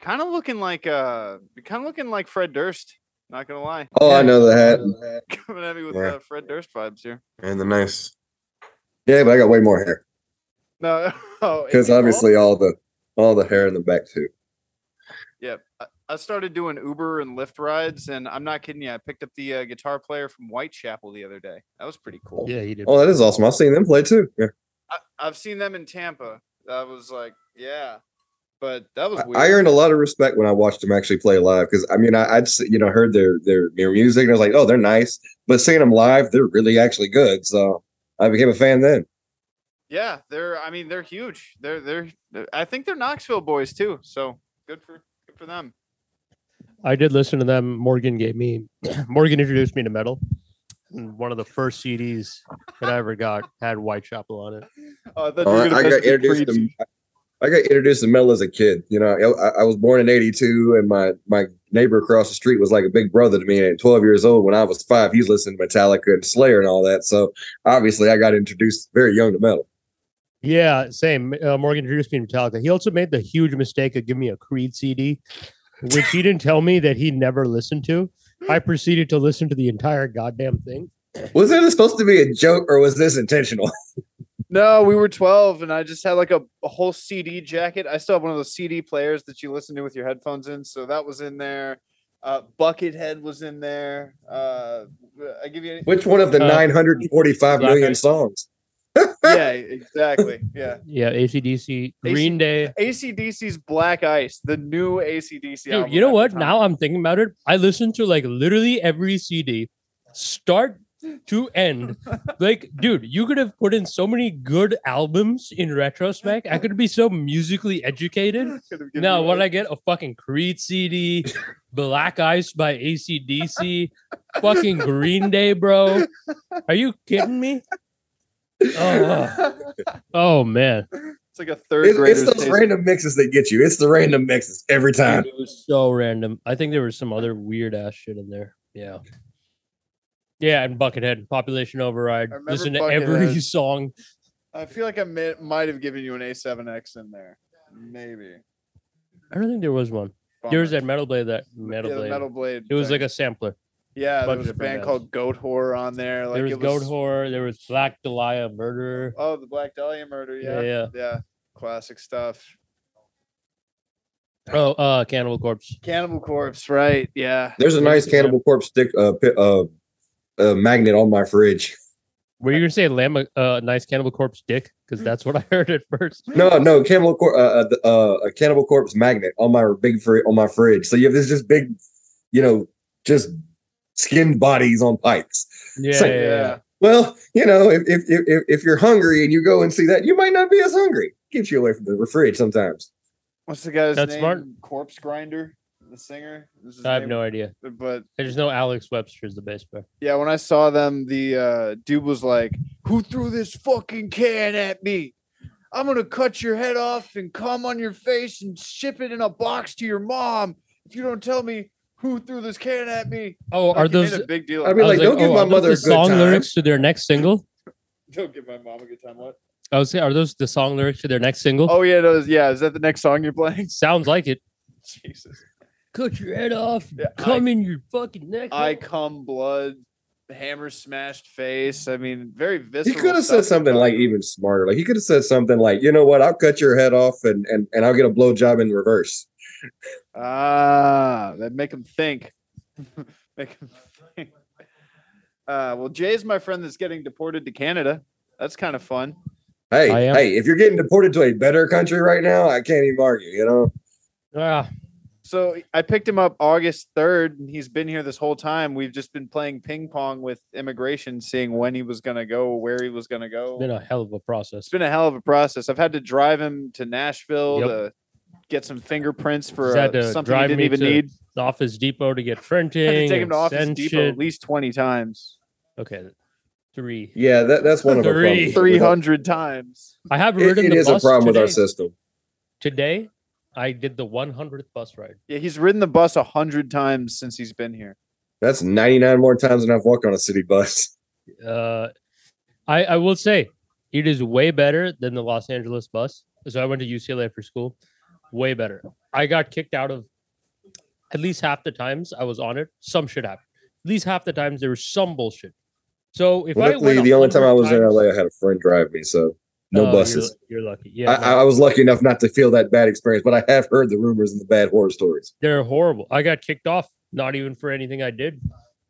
kind of looking like uh, kind of looking like Fred Durst. Not gonna lie, Oh, I know the hat coming at me with Yeah. uh, Fred Durst vibes here. and the nice. Yeah, but I got way more hair No, oh, because he bald? obviously all the all the hair in the back too. Yeah, I- I started doing Uber and Lyft rides, and I'm not kidding you. I picked up the uh, guitar player from Whitechapel the other day. That was pretty cool. Yeah, he did. Oh, that is awesome. I've seen them play too. Yeah. I, I've seen them in Tampa. That was like, yeah, but that was I- weird. I earned a lot of respect when I watched them actually play live because I mean I, I'd you know heard their their their music and I was like oh they're nice but seeing them live they're really actually good so I became a fan then. Yeah, they're. I mean, they're huge. They're, they're. they're- I think they're Knoxville boys too. So good for good for them. I did listen to them. Morgan gave me Morgan introduced me to metal. And one of the first CDs that I ever got had Whitechapel on it. Oh, I thought Oh, you were I, I got introduced to I got introduced to metal as a kid. You know I, I was born in '82 and my my neighbor across the street was like a big brother to me. And at 12 years old, when I was five, he's listening to Metallica and Slayer and all that. So obviously I got introduced very young to metal. Yeah, same. Uh, Morgan introduced me to Metallica. He also made the huge mistake of giving me a Creed CD, which he didn't tell me that he never listened to. I proceeded to listen to the entire goddamn thing. Was it supposed to be a joke or was this intentional? No, we were 12 and I just had like a, a whole CD jacket. I still have one of those CD players that you listen to with your headphones in. So that was in there. Uh, Buckethead was in there. Uh, I give you any- Which one of the Uh, 945 Black million Eyed- songs? yeah, exactly. Yeah. Yeah, ACDC, Green Day. ACDC's Black Ice, the new ACDC. Dude, album you know what? Now I'm thinking about it. I listen to like literally every CD, start to end. Like, dude, you could have put in so many good albums in retrospect. I could be so musically educated. Could've given Now, you what a- I get? A fucking Creed CD, Black Ice by ACDC, fucking Green Day, bro. Are you kidding me? Oh, oh man. It's like a third It's, grader's it's those taste. random mixes that get you. It's the random mixes every time. Dude, it was so random. I think there was some other weird ass shit in there. Yeah. Yeah, and Buckethead, Population Override. Listen to every Buckethead. song. I feel like I may, might have given you an A7X in there. Maybe. I don't think there was one. There was that Metal Blade, that Metal yeah, the Blade. Metal Blade. it was thing. like a sampler. yeah. There bunch was a of band bands. called Goatwhore on there. Like there was it Goat Horror. There was Black Dahlia Murder. Oh, the Black Dahlia murder. Yeah, Yeah, yeah. yeah. Classic stuff. Oh, uh, Cannibal Corpse. Cannibal Corpse, right? Yeah. There's a nice Cannibal Corpse stick uh, pi- uh, uh magnet on my fridge. Were you gonna say Lamb, uh, nice Cannibal Corpse dick? Because that's what I heard at first. No, no, Cannibal Cor- uh, uh, uh, a Cannibal Corpse magnet on my big fri- on my fridge. So you have this just big, you know, just skinned bodies on pikes. Yeah, So- yeah, yeah. Yeah. Well, you know, if, if if if you're hungry and you go and see that, you might not be as hungry. Keeps you away from the fridge sometimes. What's the guy's That's name? smart. Corpse Grinder, the singer. Is his I have name? no idea. But I just know Alex Webster is the bass player. yeah, when I saw them, the uh, dude was like, "Who threw this fucking can at me? I'm gonna cut your head off and come on your face and ship it in a box to your mom if you don't tell me who threw this can at me." Oh, Like, are those? a big deal? I I mean, I was like, don't give oh, my mother the a good song time. lyrics to their next single. don't give my mom a good time. What? I was saying, are those the song lyrics to their next single? Oh yeah, those. Yeah, is that the next song you're playing? Sounds like it. Jesus. Cut your head off. Yeah, come in your fucking neck. I come blood, hammer smashed face. I mean, very visible. He could have said something like him. even smarter. Like he could have said something like, you know what, I'll cut your head off and and, and I'll get a blowjob in reverse. Ah, that make him think. make him think. Uh, well, Jay's my friend that's getting deported to Canada. That's kind of fun. Hey, hey, if you're getting deported to a better country right now, I can't even argue, you know. Ah, So I picked him up August 3rd, and he's been here this whole time. We've just been playing ping pong with immigration, seeing when he was going to go, where he was going to go. it's been a hell of a process. it's been a hell of a process. I've had to drive him to Nashville Yep. to get some fingerprints for Just had uh, to something he didn't me even to need. Office Depot to get I printing. had to take him and to Office send Depot shit. at least 20 times. Okay, three. Yeah, that, that's one of our Three. problems. with 300 times. I have ridden it the is a bus problem with our system. Today, I did the 100th bus ride. Yeah, he's ridden the bus a hundred times since he's been here. That's 99 more times than I've walked on a city bus. Uh, I I will say it is way better than the Los Angeles bus. So I went to UCLA for school. Way better. I got kicked out of at least half the times I was on it. Some shit happened. At least half the times there was some bullshit. So if I went the only time I 100 was in LA, I had a friend drive me, so no Oh, you're- buses. You're, lucky. Yeah, I, no, I was lucky enough not to feel that bad experience, but I have heard the rumors and the bad horror stories. they're horrible. I got kicked off, not even for anything I did.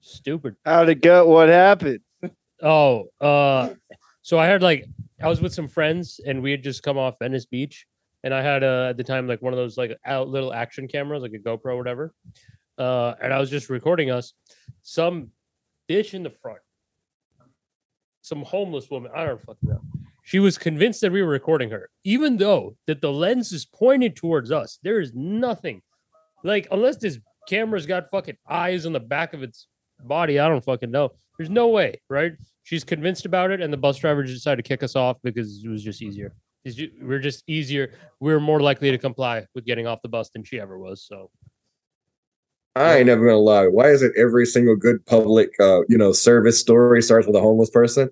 Stupid. How'd it go? What happened? Oh, uh, so I had like I was with some friends and we had just come off Venice Beach, and I had uh, at the time like one of those like out little action cameras, like a GoPro, or whatever. Uh, and I was just recording us. Some bitch in the front, some homeless woman. I don't fucking know. She was convinced that we were recording her, even though that the lens is pointed towards us. There is nothing, like unless this camera's got fucking eyes on the back of its body. I don't fucking know. There's no way, right? She's convinced about it, and the bus driver just decided to kick us off because it was just easier. It's ju- We're just easier. We're more likely to comply with getting off the bus than she ever was. So I ain't never gonna lie. Why is it every single good public, uh, you know, service story starts with a homeless person?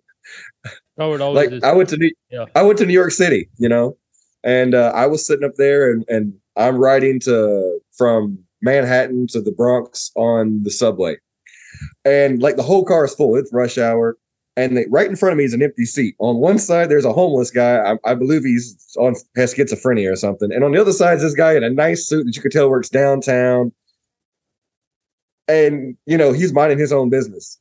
Oh, it always like is. I went to New, Yeah. I went to New York City, you know, and uh, I was sitting up there, and and I'm riding to from Manhattan to the Bronx on the subway, and like the whole car is full. It's rush hour, and they, right in front of me is an empty seat. On one side, there's a homeless guy. I, I believe he's on has schizophrenia or something, and on the other side is this guy in a nice suit that you could tell works downtown. And you know he's minding his own business.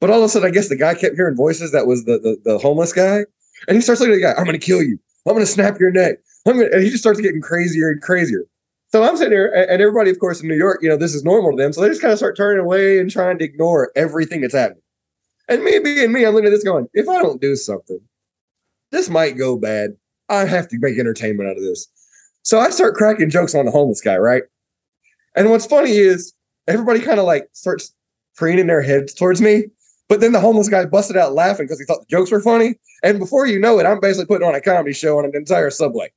But all of a sudden, I guess the guy kept hearing voices. That was the the, the homeless guy, and he starts looking at the guy. I'm going to kill you. I'm going to snap your neck. I'm gonna, and he just starts getting crazier and crazier. So I'm sitting there, a- and everybody, of course, in New York, you know, this is normal to them. So they just kind of start turning away and trying to ignore everything that's happening. And me being me, I'm looking at this going, if I don't do something, this might go bad. I have to make entertainment out of this. So I start cracking jokes on the homeless guy, right? And what's funny is everybody kind of like starts preening their heads towards me. But then the homeless guy busted out laughing because he thought the jokes were funny. And before you know it, I'm basically putting on a comedy show on an entire subway.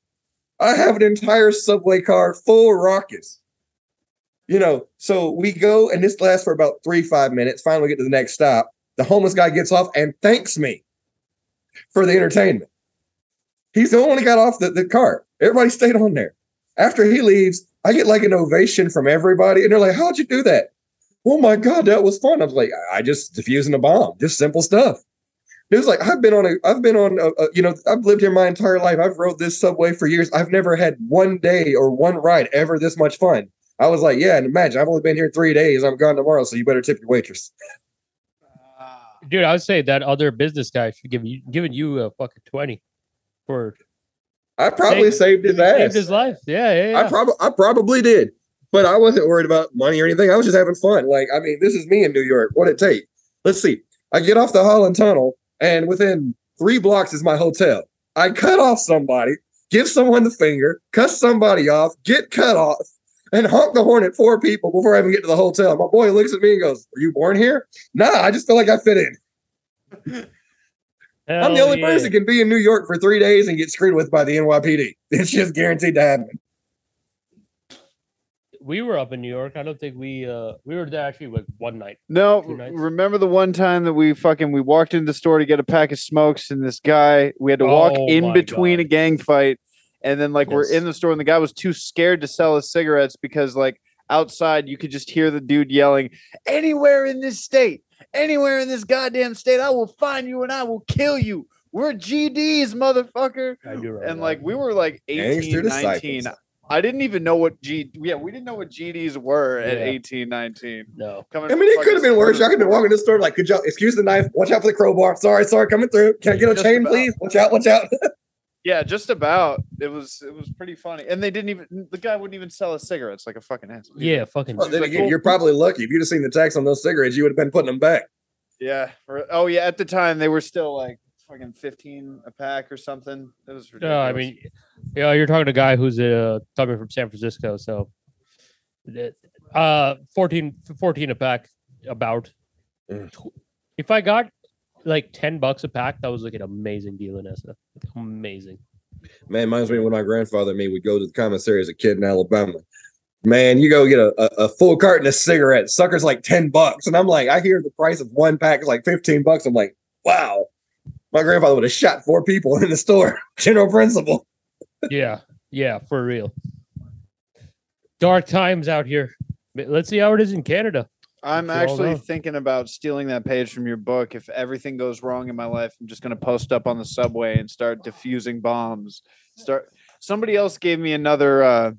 I have an entire subway car full raucous. You know, so we go and this lasts for about three, five minutes. Finally, get to the next stop. The homeless guy gets off and thanks me for the entertainment. He's the only got off the, the cart. Everybody stayed on there. After he leaves, I get like an ovation from everybody, and they're like, How'd you do that? Oh my God, that was fun. I was like, I just defusing a bomb, just simple stuff. It was like I've been on a, I've been on, a, a, you know, I've lived here my entire life. I've rode this subway for years. I've never had one day or one ride ever this much fun. I was like, yeah, and imagine I've only been here three days. I'm gone tomorrow, so you better tip your waitress. Dude, I would say that other business guy should give you giving you a fucking twenty for I probably saved his ass. saved his life. Yeah, yeah, yeah. I probably I probably did, but I wasn't worried about money or anything. I was just having fun. Like I mean, this is me in New York. What it take? Let's see. I get off the Holland Tunnel, and within three blocks is my hotel. I cut off somebody, give someone the finger, cuss somebody off, get cut off, and honk the horn at four people before I even get to the hotel. My boy looks at me and goes, "Are you born here?" Nah, I just feel like I fit in. I'm the only yeah. person who can be in New York for three days and get screwed with by the NYPD. It's just guaranteed to happen. We were up in New York. I don't think we uh we were there actually like one night. No, remember the one time that we fucking we walked into the store to get a pack of smokes, and this guy we had to walk Oh in between God. a gang fight, and then like we're in the store, and the guy was too scared to sell us cigarettes because like outside you could just hear the dude yelling, "Anywhere in this state, anywhere in this goddamn state, I will find you and I will kill you. We're GDs, motherfucker." I do remember And like we were like 18, Gangster 19. disciples. I didn't even know what G yeah, we didn't know what GDs were at Yeah. 18, 19. no. Coming I mean, it could have been worse. I could have been walking to the store like, "Could y'all excuse the knife? Watch out for the crowbar. Sorry, sorry, coming through. Can I get a Just chain, about. please? Watch out, watch out." Yeah, just about. It was it was pretty funny. And they didn't even the guy wouldn't even sell us cigarettes like a fucking asshole. Yeah, fucking Well, like, again, well- you're probably lucky. If you'd have seen the tax on those cigarettes, you would have been putting them back. Yeah. oh yeah, at the time they were still like fucking 15 a pack or something. It was ridiculous. No, I mean, yeah, you're talking to a guy who's uh, coming from San Francisco, so uh, 14, 14 a pack. About Mm. If I got like ten bucks a pack, that was like an amazing deal in SF. Amazing. Man, reminds me of when my grandfather and me would go to the commissary as a kid in Alabama. Man, you go get a, a, a full carton of cigarettes, suckers like 10 bucks. And I'm like, I hear the price of one pack is like 15 bucks. I'm like, wow. My grandfather would have shot four people in the store. General principle. Yeah, yeah, for real. Dark times out here. Let's see how it is in Canada. I'm We all actually thinking about stealing that page from your book. If everything goes wrong in my life, I'm just going to post up on the subway and start diffusing bombs. Start. Somebody else gave me another uh,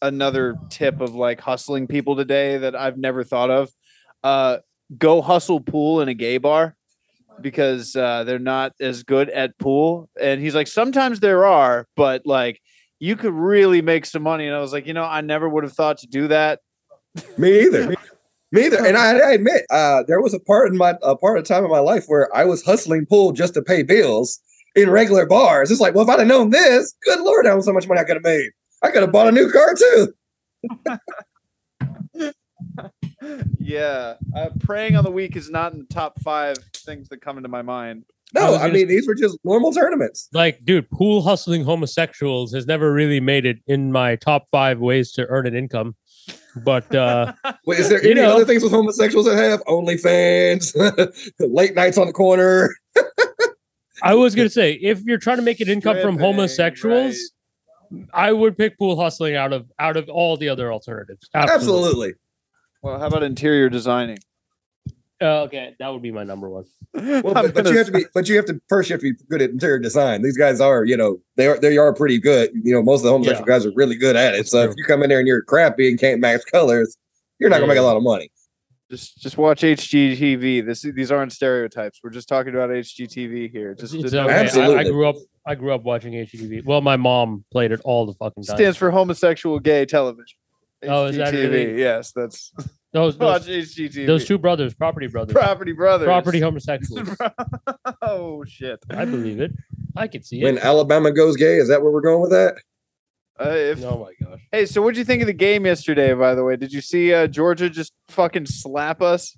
another tip of like hustling people today that I've never thought of. Uh, go hustle pool in a gay bar because uh, they're not as good at pool. And he's like, sometimes there are, but like you could really make some money. And I was like, you know, I never would have thought to do that. Me either. Me either. And I, I admit, uh, there was a part in my a part of time in my life where I was hustling pool just to pay bills in regular bars. It's like, well, if I'd have known this, good lord, how so much money I could have made. I could have bought a new car too. yeah, uh, praying on the week is not in the top five things that come into my mind. No, was I, gonna mean these were just normal tournaments. Like, dude, pool hustling homosexuals has never really made it in my top five ways to earn an income. But uh Wait, is there any know- other things with homosexuals that have OnlyFans, late nights on the corner? I was gonna say, if you're trying to make an income from Stripping, homosexuals, I would pick pool hustling out of out of all the other alternatives. Absolutely. Well, how about interior designing? Uh, okay, that would be my number one. Well, but, but you have to be, but you have to first you have to be good at interior design. These guys are, you know, they are they are pretty good. You know, most of the homosexual Yeah. guys are really good at it. That's so true. if you come in there and you're crappy and can't match colors, you're not gonna make a lot of money. just just watch HGTV. This these aren't stereotypes. We're just talking about HGTV here. Just It's to know- okay. I, I grew up. I grew up watching HGTV. Well, my mom played it all the fucking time. stands for homosexual gay television. Oh, is that HGTV. really- Yes, that's those watch those, HGTV. those two brothers, property brothers, property brothers. property homosexuals. oh shit. I believe it. I could see it. When. Alabama goes gay, is that where we're going with that? Uh, if, Oh my gosh. Hey, so what'd you think of the game yesterday? By the way, did you see uh, Georgia just fucking slap us?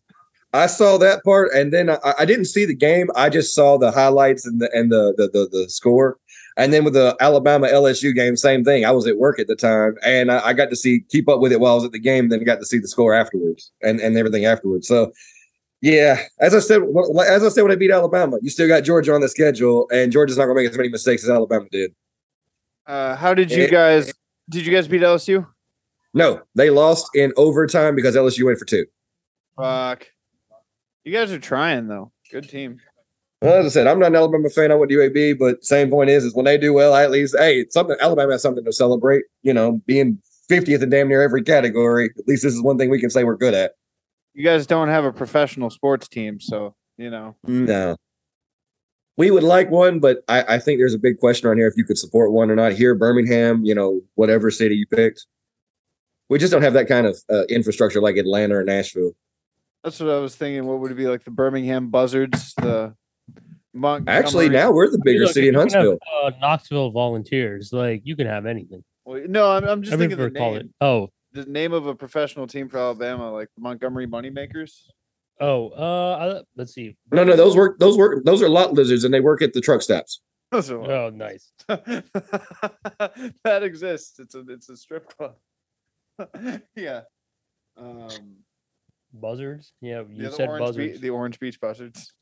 I saw that part, and then I, I didn't see the game. I just saw the highlights and the and the the the, the score. And then with the Alabama LSU game, same thing. I was at work at the time, and I, I got to see keep up with it while I was at the game. Then got to see the score afterwards and and everything afterwards. So, yeah, as I said, as I said when I beat Alabama, you still got Georgia on the schedule, and Georgia's not going to make as many mistakes as Alabama did. Uh, how did you It- guys? Did you guys beat LSU? No, they lost in overtime because LSU went for two. Fuck. You guys are trying though. Good team. Well, as I said, I'm not an Alabama fan. I went to UAB, but same point is, is when they do well, I at least hey, it's something Alabama has something to celebrate. You know, being 50th in damn near every category. At least this is one thing we can say we're good at. You guys don't have a professional sports team, so you know. No, we would like one, but I, I think there's a big question on here if you could support one or not. Here, Birmingham, you know, whatever city you picked, we just don't have that kind of uh, infrastructure like Atlanta or Nashville. That's what I was thinking. What would it be like? The Birmingham Buzzards, the Montgomery. Actually, now we're the bigger Look, city in you can have, Huntsville. uh, Knoxville Volunteers. Like you can have anything. Well, no, I'm, I'm just I thinking remember the call name. it. Oh, The name of a professional team for Alabama, like the Montgomery Moneymakers. oh. Uh, I- let's see. No, no, those work. Those work. Those are lot lizards, and they work at the truck stops. Oh, nice. that exists. It's a it's a strip club. yeah. Um, Buzzards. Yeah, you yeah, said orange Be- buzzards. the Orange Beach Buzzards.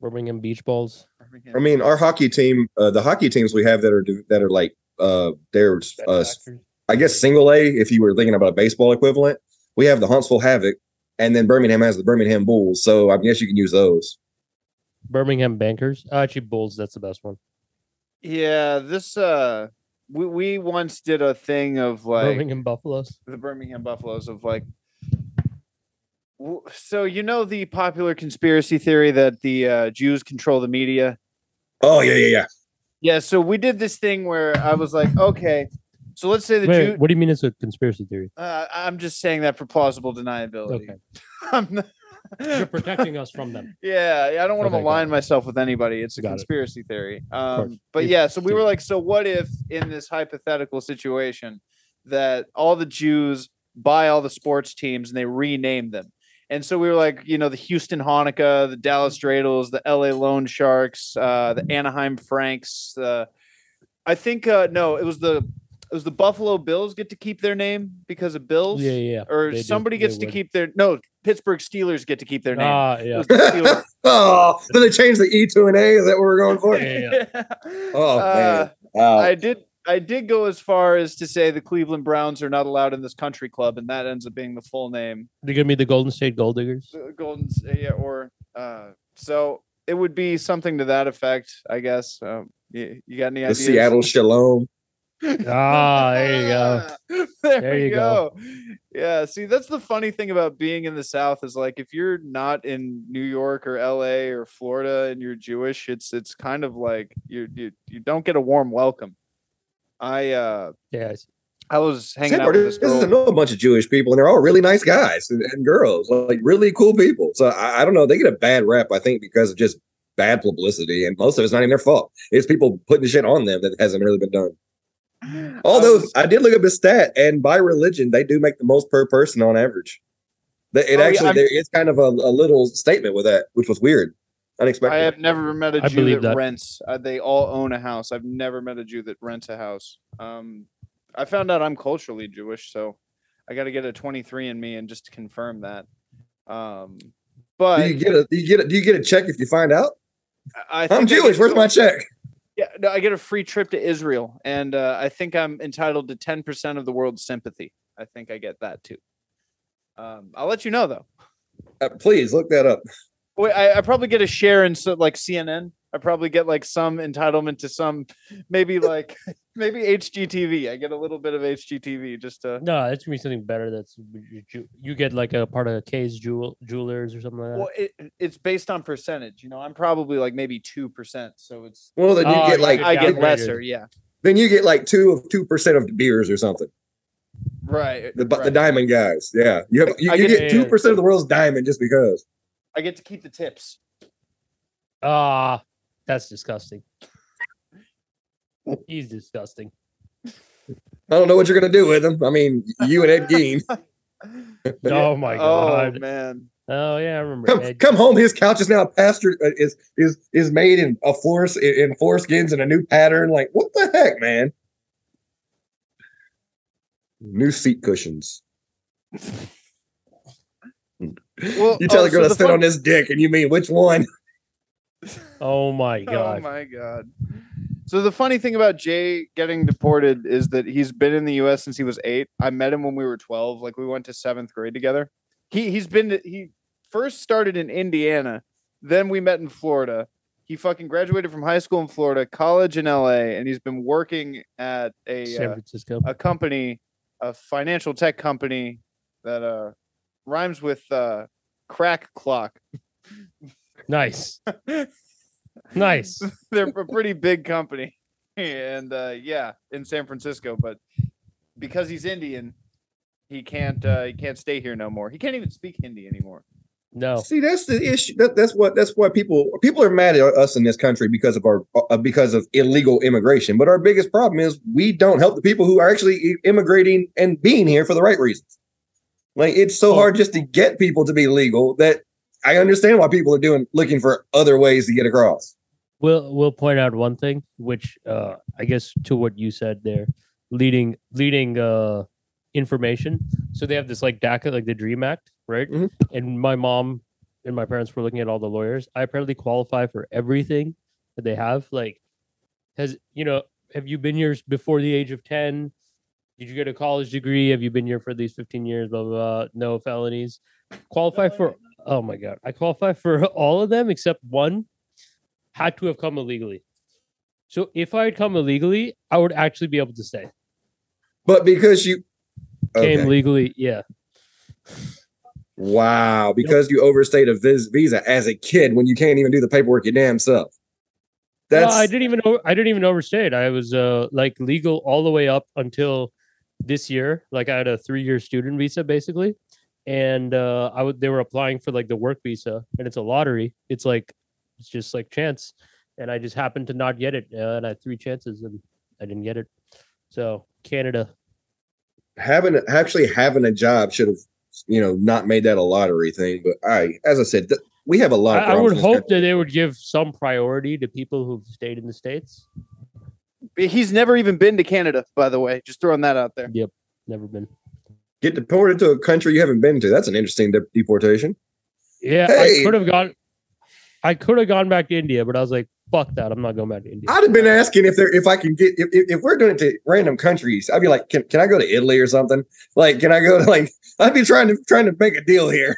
Birmingham Beach Balls. I mean, our hockey team, uh, the hockey teams we have that are that are like uh, they're uh, I guess single A. If you were thinking about a baseball equivalent, we have the Huntsville Havoc, and then Birmingham has the Birmingham Bulls. So I guess you can use those. Birmingham Bankers. Uh, actually, Bulls. That's the best one. Yeah, this uh, we we once did a thing of like Birmingham Buffaloes. the Birmingham Buffaloes of like. W- So you know the popular conspiracy theory that the uh, Jews control the media. Oh yeah, yeah, yeah. Yeah, so we did this thing where I was like, okay, so let's say the Wait, Jew. what do you mean it's a conspiracy theory? Uh, I'm just saying that for plausible deniability. Okay, I'm not- you're protecting us from them. Yeah, I don't want to Okay, got align myself with anybody. It's a Got it. conspiracy theory. Um, but yeah, so we were like, so what if in this hypothetical situation that all the Jews buy all the sports teams and they rename them? And so we were like, you know, the Houston Hanukkah, the Dallas Dreidels, the LA Loan Sharks, uh, the Anaheim Franks. Uh, I think uh, no, it was the it was the Buffalo Bills get to keep their name because of Bills, Yeah, yeah. yeah. or They do. somebody They gets to would. keep their no Pittsburgh Steelers get to keep their name. Ah, yeah. the oh, then they changed the E to an A. Is that what we're going for? Yeah, yeah, Yeah. Oh, Uh, man. Wow. I did. I did go as far as to say the Cleveland Browns are not allowed in this country club, and that ends up being the full name. They're gonna be the Golden State Gold Diggers. The Golden, S- yeah, or uh, so it would be something to that effect, I guess. Um, you, you got any The ideas? Seattle Shalom. Ah, there you go. there, There you go. go. Yeah, see, that's the funny thing about being in the South is like if you're not in New York or LA or Florida and you're Jewish, it's it's kind of like you you you don't get a warm welcome. I uh Yeah, I was hanging Sad out part with is, this I know a bunch of Jewish people, and they're all really nice guys and, and girls, like really cool people. So I, I don't know. They get a bad rep, I think, because of just bad publicity, and most of it's not even their fault. It's people putting shit on them that hasn't really been done. Although was- I did look up the stat, and by religion, they do make the most per person on average. That- It Oh, yeah, actually I'm- there is kind of a, a little statement with that, which was weird, unexpected. I have never met a I Jew that, that. rents. Uh, they all own a house. I've never met a Jew that rents a house. Um, I found out I'm culturally Jewish, so I got to get a 23 in me and just confirm that. Um, do but you get a do you get a, do you get a check if you find out? I I'm think I get Jewish. to Where's my check? Yeah, no, I get a free trip to Israel, and uh, I think I'm entitled to 10% of the world's sympathy. I think I get that too. Um, I'll let you know though. Uh, please look that up. Wait, I, I probably get a share in so, like CNN. I probably get like some entitlement to some, maybe like maybe HGTV. I get a little bit of HGTV just to. no, that's gonna be something better. That's you- you, you get like a part of Kay's jewel jewelers or something like that. Well, it, it's based on percentage. You know, I'm probably like maybe two percent, so it's Well, then you Oh, get like I get downgraded. lesser. Yeah, then you get like two of two percent of De Beers or something. right. The bu- the diamond guys, yeah. You have you, you get- get two percent of the world's diamond just because. I get to keep the tips. Ah, that's disgusting. He's disgusting. I don't know what you're gonna do with them. I mean, you and Ed Gein. Oh my Oh god. man. Oh yeah, I remember. come, Ed. come home. His couch is now pasture uh, is is is made in a force in, in foreskins and a new pattern. Like what the heck, man? New seat cushions. Well, You tell oh, a girl so to the sit fun- on this dick, and you mean which one? Oh my god! Oh my god. So the funny thing about Jay getting deported is that he's been in the U.S. since he was eight. I met him when we were twelve. Like we went to seventh grade together. He he's been to, he first started in Indiana, then we met in Florida. He fucking graduated from high school in Florida, college in L.A., and he's been working at a San uh, Francisco. a company, a financial tech company that uh rhymes with uh crack clock. Nice. Nice. they're a pretty big company and uh yeah in san francisco but because he's indian he can't uh he can't stay here no more he can't even speak hindi anymore No. See, that's the issue. That, that's what that's why people people are mad at us in this country because of our uh, because of illegal immigration. But our biggest problem is we don't help the people who are actually immigrating and being here for the right reasons. Like it's so Oh. hard just to get people to be legal that I understand why people are doing looking for other ways to get across. We'll we'll point out one thing, which uh I guess to what you said there, leading leading uh information. So they have this like DACA, like the Dream Act, right? Mhm. And my mom and my parents were looking at all the lawyers. I apparently qualify for everything that they have. Like, has you know, have you been here before the age of ten? Did you get a college degree? Have you been here for at least fifteen years? Blah blah. blah. No felonies. Qualify for. Oh my god, I qualify for all of them except one. Had to have come illegally. So if I had come illegally, I would actually be able to stay. But because you Came Okay. legally, yeah. wow, because you overstayed a vis- visa as a kid when you can't even do the paperwork your damn self. No, That's I didn't even I didn't even overstay it. I was uh like legal all the way up until this year. Like I had a three year student visa basically, and uh I would they were applying for like the work visa, and it's a lottery. It's like it's just like chance, and I just happened to not get it, uh, and I had three chances, and I didn't get it. So Canada, having actually having a job should have you know not made that a lottery thing but i as i said th- we have a lot of I, I would problems in this hope that they would give some priority to people who've stayed in the states. He's never even been to canada by the way just throwing that out there Yep, Never been. get deported to a country you haven't been to that's an interesting de- deportation Yeah, Hey! I could have gone. I could have gone back to India, but I was like, fuck that. I'm not going back to India. I'd have been asking if there if I can get if, if, if we're doing it to random countries, I'd be like, can, can I go to Italy or something? Like, can I go to like I'd be trying to trying to make a deal here.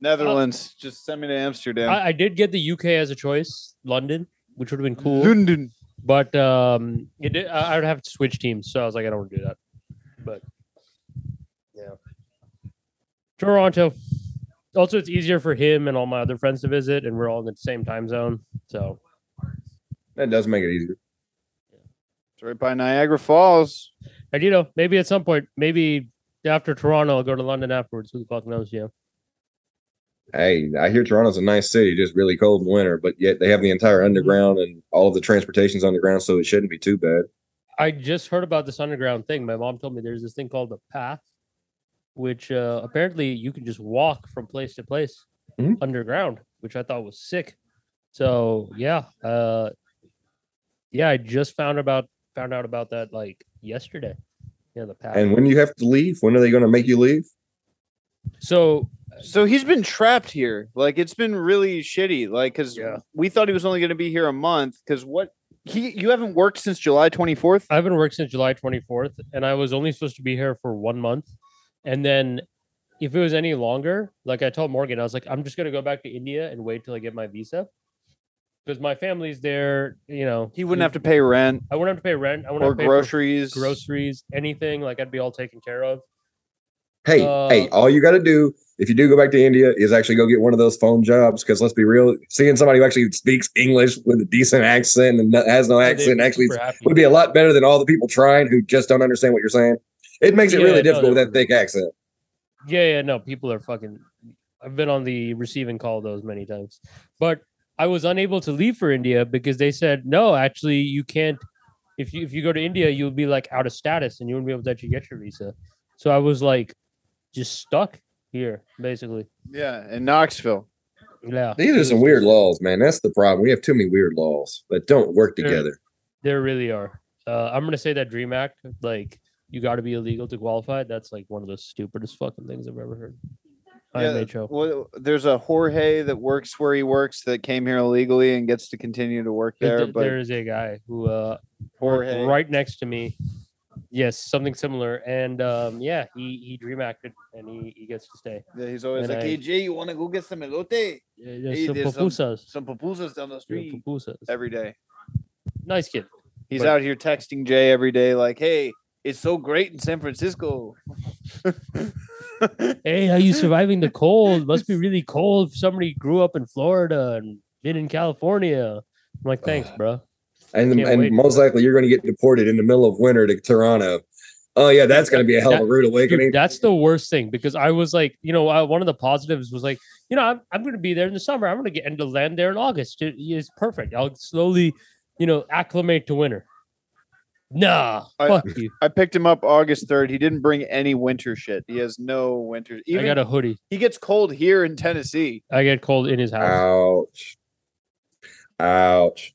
Netherlands, just send me to Amsterdam. I, I did get the UK as a choice, London, which would have been cool. London. But um, it did, I I would have to switch teams, so I was like, I don't want to do that. But yeah, Toronto. Also, it's easier for him and all my other friends to visit, and we're all in the same time zone. So That does make it easier. It's right by Niagara Falls. and you know, maybe at some point, maybe after Toronto, I'll go to London afterwards. Who the fuck knows? Yeah. Hey, I hear Toronto's a nice city, just really cold in winter, but yet they have the entire underground and all of the transportation's underground, so it shouldn't be too bad. I just heard about this underground thing. My mom told me there's this thing called the path, which uh, apparently you can just walk from place to place Mhm. underground, which I thought was sick. So yeah, uh, yeah, I just found about found out about that like yesterday. Yeah, the path. And when you have to leave, when are they going to make you leave? So So he's been trapped here. Like it's been really shitty. Like because Yeah. we thought he was only going to be here a month. Because what he you haven't worked since July twenty fourth. I haven't worked since July 24th, and I was only supposed to be here for one month. And then if it was any longer, like I told Morgan, I was like, I'm just gonna go back to India and wait till I get my visa. Because my family's there, you know. He wouldn't have to pay rent I wouldn't have to pay rent. I wouldn't or have to pay groceries. groceries, anything. Like I'd be all taken care of. Hey, Uh, hey, all you got to do if you do go back to India is actually go get one of those phone jobs. Because let's be real, seeing somebody who actually speaks English with a decent accent and has no accent actually would be a lot better than all the people trying who just don't understand what you're saying. It makes it Yeah, really no, difficult with that thick accent. Yeah, yeah, no, people are fucking. I've been on the receiving call of those many times, but I was unable to leave for India because they said no. Actually, you can't. If you if you go to India, you'll be like out of status and you won't be able to actually get your visa. So I was like, just stuck here, basically. Yeah, in Knoxville. Yeah, These are some weird laws, man. That's the problem. We have too many weird laws that don't work together. There really are. Uh, I'm gonna say that Dream Act, like you got to be illegal to qualify. That's like one of the stupidest fucking things I've ever heard. Yeah, well, there's a Jorge that works where he works that came here illegally and gets to continue to work There, there. But there is a guy who uh, worked Jorge, right next to me. Yes, something similar. And um, yeah, he he dream acted and he, he gets to stay. yeah, he's always and like, I- "Hey Jay, you want to go get some elote? Yeah, Hey, some there's some- pupusas. Some pupusas down the Yeah, street pupusas. every day." Nice kid. He's But- out here texting Jay every day, like, "Hey, it's so great in San Francisco." Hey, how you surviving the cold? Must be really cold somebody grew up in Florida and been in California. I'm like, thanks, bro. And, Can't and wait. most likely you're going to get deported in the middle of winter to Toronto. Oh yeah, that's going to be a hell of a rude awakening. Dude, that's the worst thing because I was like, you know, uh, one of the positives was like, you know, I'm, I'm going to be there in the summer. I'm going to get into land there in August. It is perfect. I'll slowly, you know, acclimate to winter. Nah, I- fuck you. I picked him up August third. He didn't bring any winter shit. He has no winter. I got a hoodie. he gets cold here in Tennessee. I get cold in his house. Ouch. Ouch.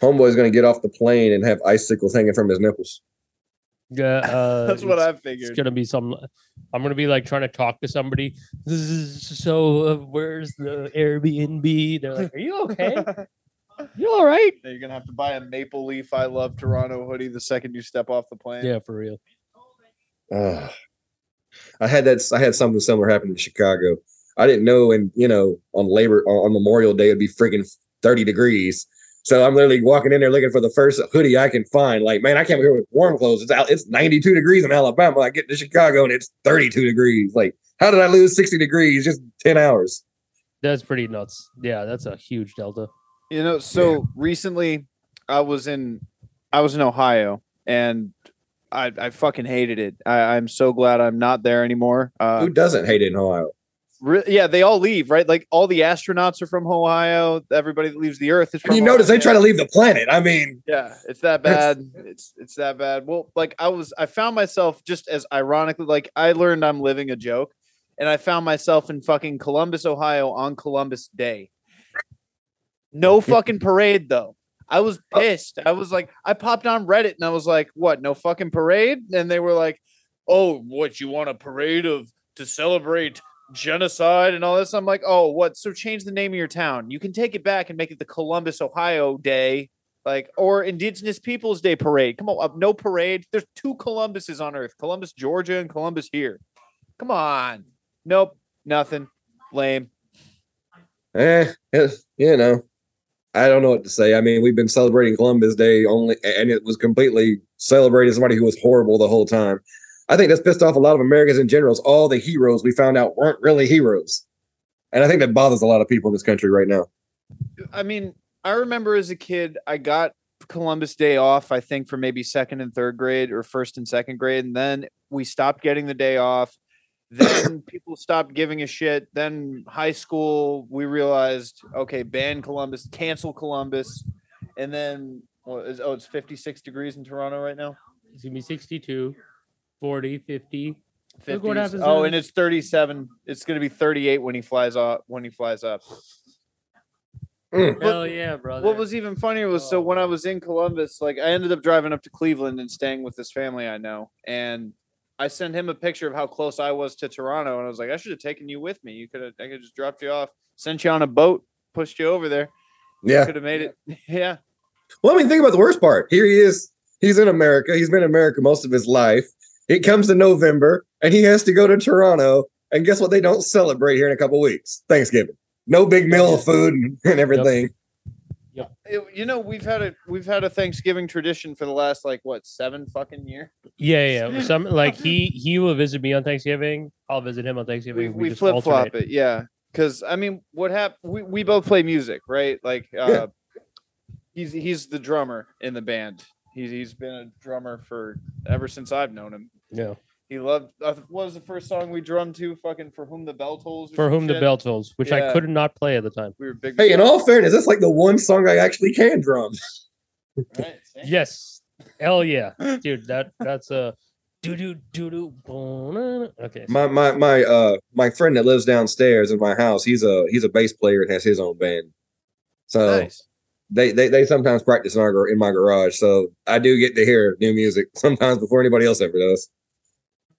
Homeboy's going to get off the plane and have icicles hanging from his nipples. Yeah, uh, That's what it's- I It's gonna be some. I'm gonna be like trying to talk to somebody. So uh, where's the Airbnb? They're like, "Are you okay? you all right?" You're gonna have to buy a Maple Leaf I Love Toronto hoodie the second you step off the plane. Yeah, for real. Ugh. I had that. I had something similar happen in Chicago. I didn't know, and you know, on Labor on Memorial Day it'd be freaking thirty degrees. So I'm literally walking in there looking for the first hoodie I can find. Like, man, I can't be here with warm clothes. It's out. It's 92 degrees in Alabama. I get to Chicago and it's 32 degrees. Like, how did I lose 60 degrees just 10 hours? That's pretty nuts. Yeah, that's a huge delta. You know, so recently I was in I was in Ohio and I, I fucking hated it. I, I'm so glad I'm not there anymore. Uh, Who doesn't hate it in Ohio? Re- yeah, they all leave, right? Like all the astronauts are from Ohio. Everybody that leaves the Earth is from. And you notice they try to leave the planet. I mean, Yeah, it's that bad. It's it's that bad. Well, like I was, I found myself just as ironically, like I learned I'm living a joke, and I found myself in fucking Columbus, Ohio on Columbus Day. No fucking parade though. I was oh. pissed. I was like, I popped on Reddit and I was like, what? No fucking parade? And they were like, oh, what? You want a parade of to celebrate genocide and all this. I'm like, oh, what? So change the name of your town. You can take it back and make it the Columbus, Ohio Day, like or Indigenous Peoples Day parade. Come on, no parade. There's two Columbuses on Earth: Columbus, Georgia, and Columbus here. Come on. Nope, nothing. Lame. Eh, eh, you know, I don't know what to say. I mean, we've been celebrating Columbus Day only, and it was completely celebrating somebody who was horrible the whole time. I think that's pissed off a lot of Americans in general. is All the heroes we found out weren't really heroes, and I think that bothers a lot of people in this country right now. I mean, I remember as a kid, I got Columbus Day off, I think for maybe second and third grade or first and second grade. And then we stopped getting the day off. Then people stopped giving a shit. Then high school, we realized, okay, ban Columbus, cancel Columbus. And then, well, is, oh, it's 56 degrees in Toronto right now. It's gonna be 62, 40, 50. 50s. what happens oh, then. and it's 37. It's going to be 38 when he flies off, when he flies up. Mm. Hell yeah, brother. What was even funnier was so when I was in Columbus, like I ended up driving up to Cleveland and staying with this family I know, and I sent him a picture of how close I was to Toronto, and I was like, I should have taken you with me. You could have, I could just dropped you off, sent you on a boat, pushed you over there. Yeah. Could have made it. Yeah. Well, I mean, think about the worst part. Here he is. He's in America. He's been in America most of his life. It comes to November, and he has to go to Toronto. And guess what? They don't celebrate here in a couple weeks. Thanksgiving. No big meal of food and, and everything. It- you know, we've had a we've had a Thanksgiving tradition for the last like what seven fucking year. Yeah, yeah. Some like he he will visit me on Thanksgiving. I'll visit him on We, Thanksgiving. we just flip flop it, yeah. Because I mean, what happened? We, we both play music, right? Like, uh, he's he's the drummer in the band. He's he's been a drummer for ever since I've known him. Yeah. He loved. Uh, what was the first song we drummed to? Fucking for whom the bell tolls. For some whom the bell tolls, which I could not play at the time. We were big. Hey, in all fairness, that's like the one song I actually can drum. Right. Yes. Hell yeah, dude. That that's a do do do do. Okay. My my my uh my friend that lives downstairs in my house, he's a he's a bass player and has his own band. So nice. They, they they sometimes practice in our in my garage. So I do get to hear new music sometimes before anybody else ever does.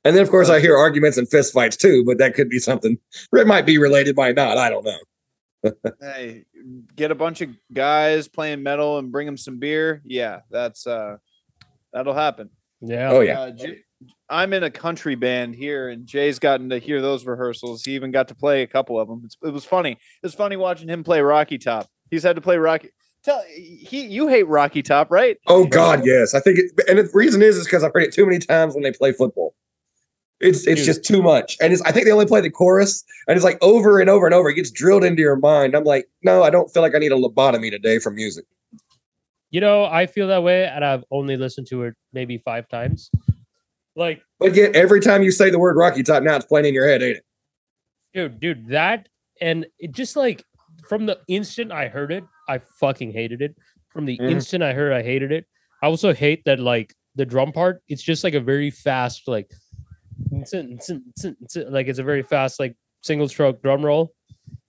And then of course I hear arguments and fist fights too, but that could be something. It might be related, might not. I don't know. Hey, get a bunch of guys playing metal and bring them some beer. Yeah, that's uh, that'll happen. Yeah. Oh yeah. Uh, J- I'm in a country band here, and Jay's gotten to hear those rehearsals. He even got to play a couple of them. It's, it was funny. It was funny watching him play Rocky Top. He's had to play Rocky. Tell he you hate Rocky Top, right? Oh God, yes. I think it, and the reason is is because I've heard it too many times when they play football. It's it's Dude. just too much, and it's I think they only play the chorus, and it's like over and over and over. It gets drilled into your mind. I'm like, no, I don't feel like I need a lobotomy today from music. You know, I feel that way, and I've only listened to it maybe five times. Like, But yet, every time you say the word Rocky Top, now it's playing in your head, ain't it? dude, dude, that and it just like from the instant I heard it, I fucking hated it. From the Mhm. instant I heard, I hated it. I also hate that like the drum part. It's just like a very fast like, like it's a very fast like single stroke drum roll.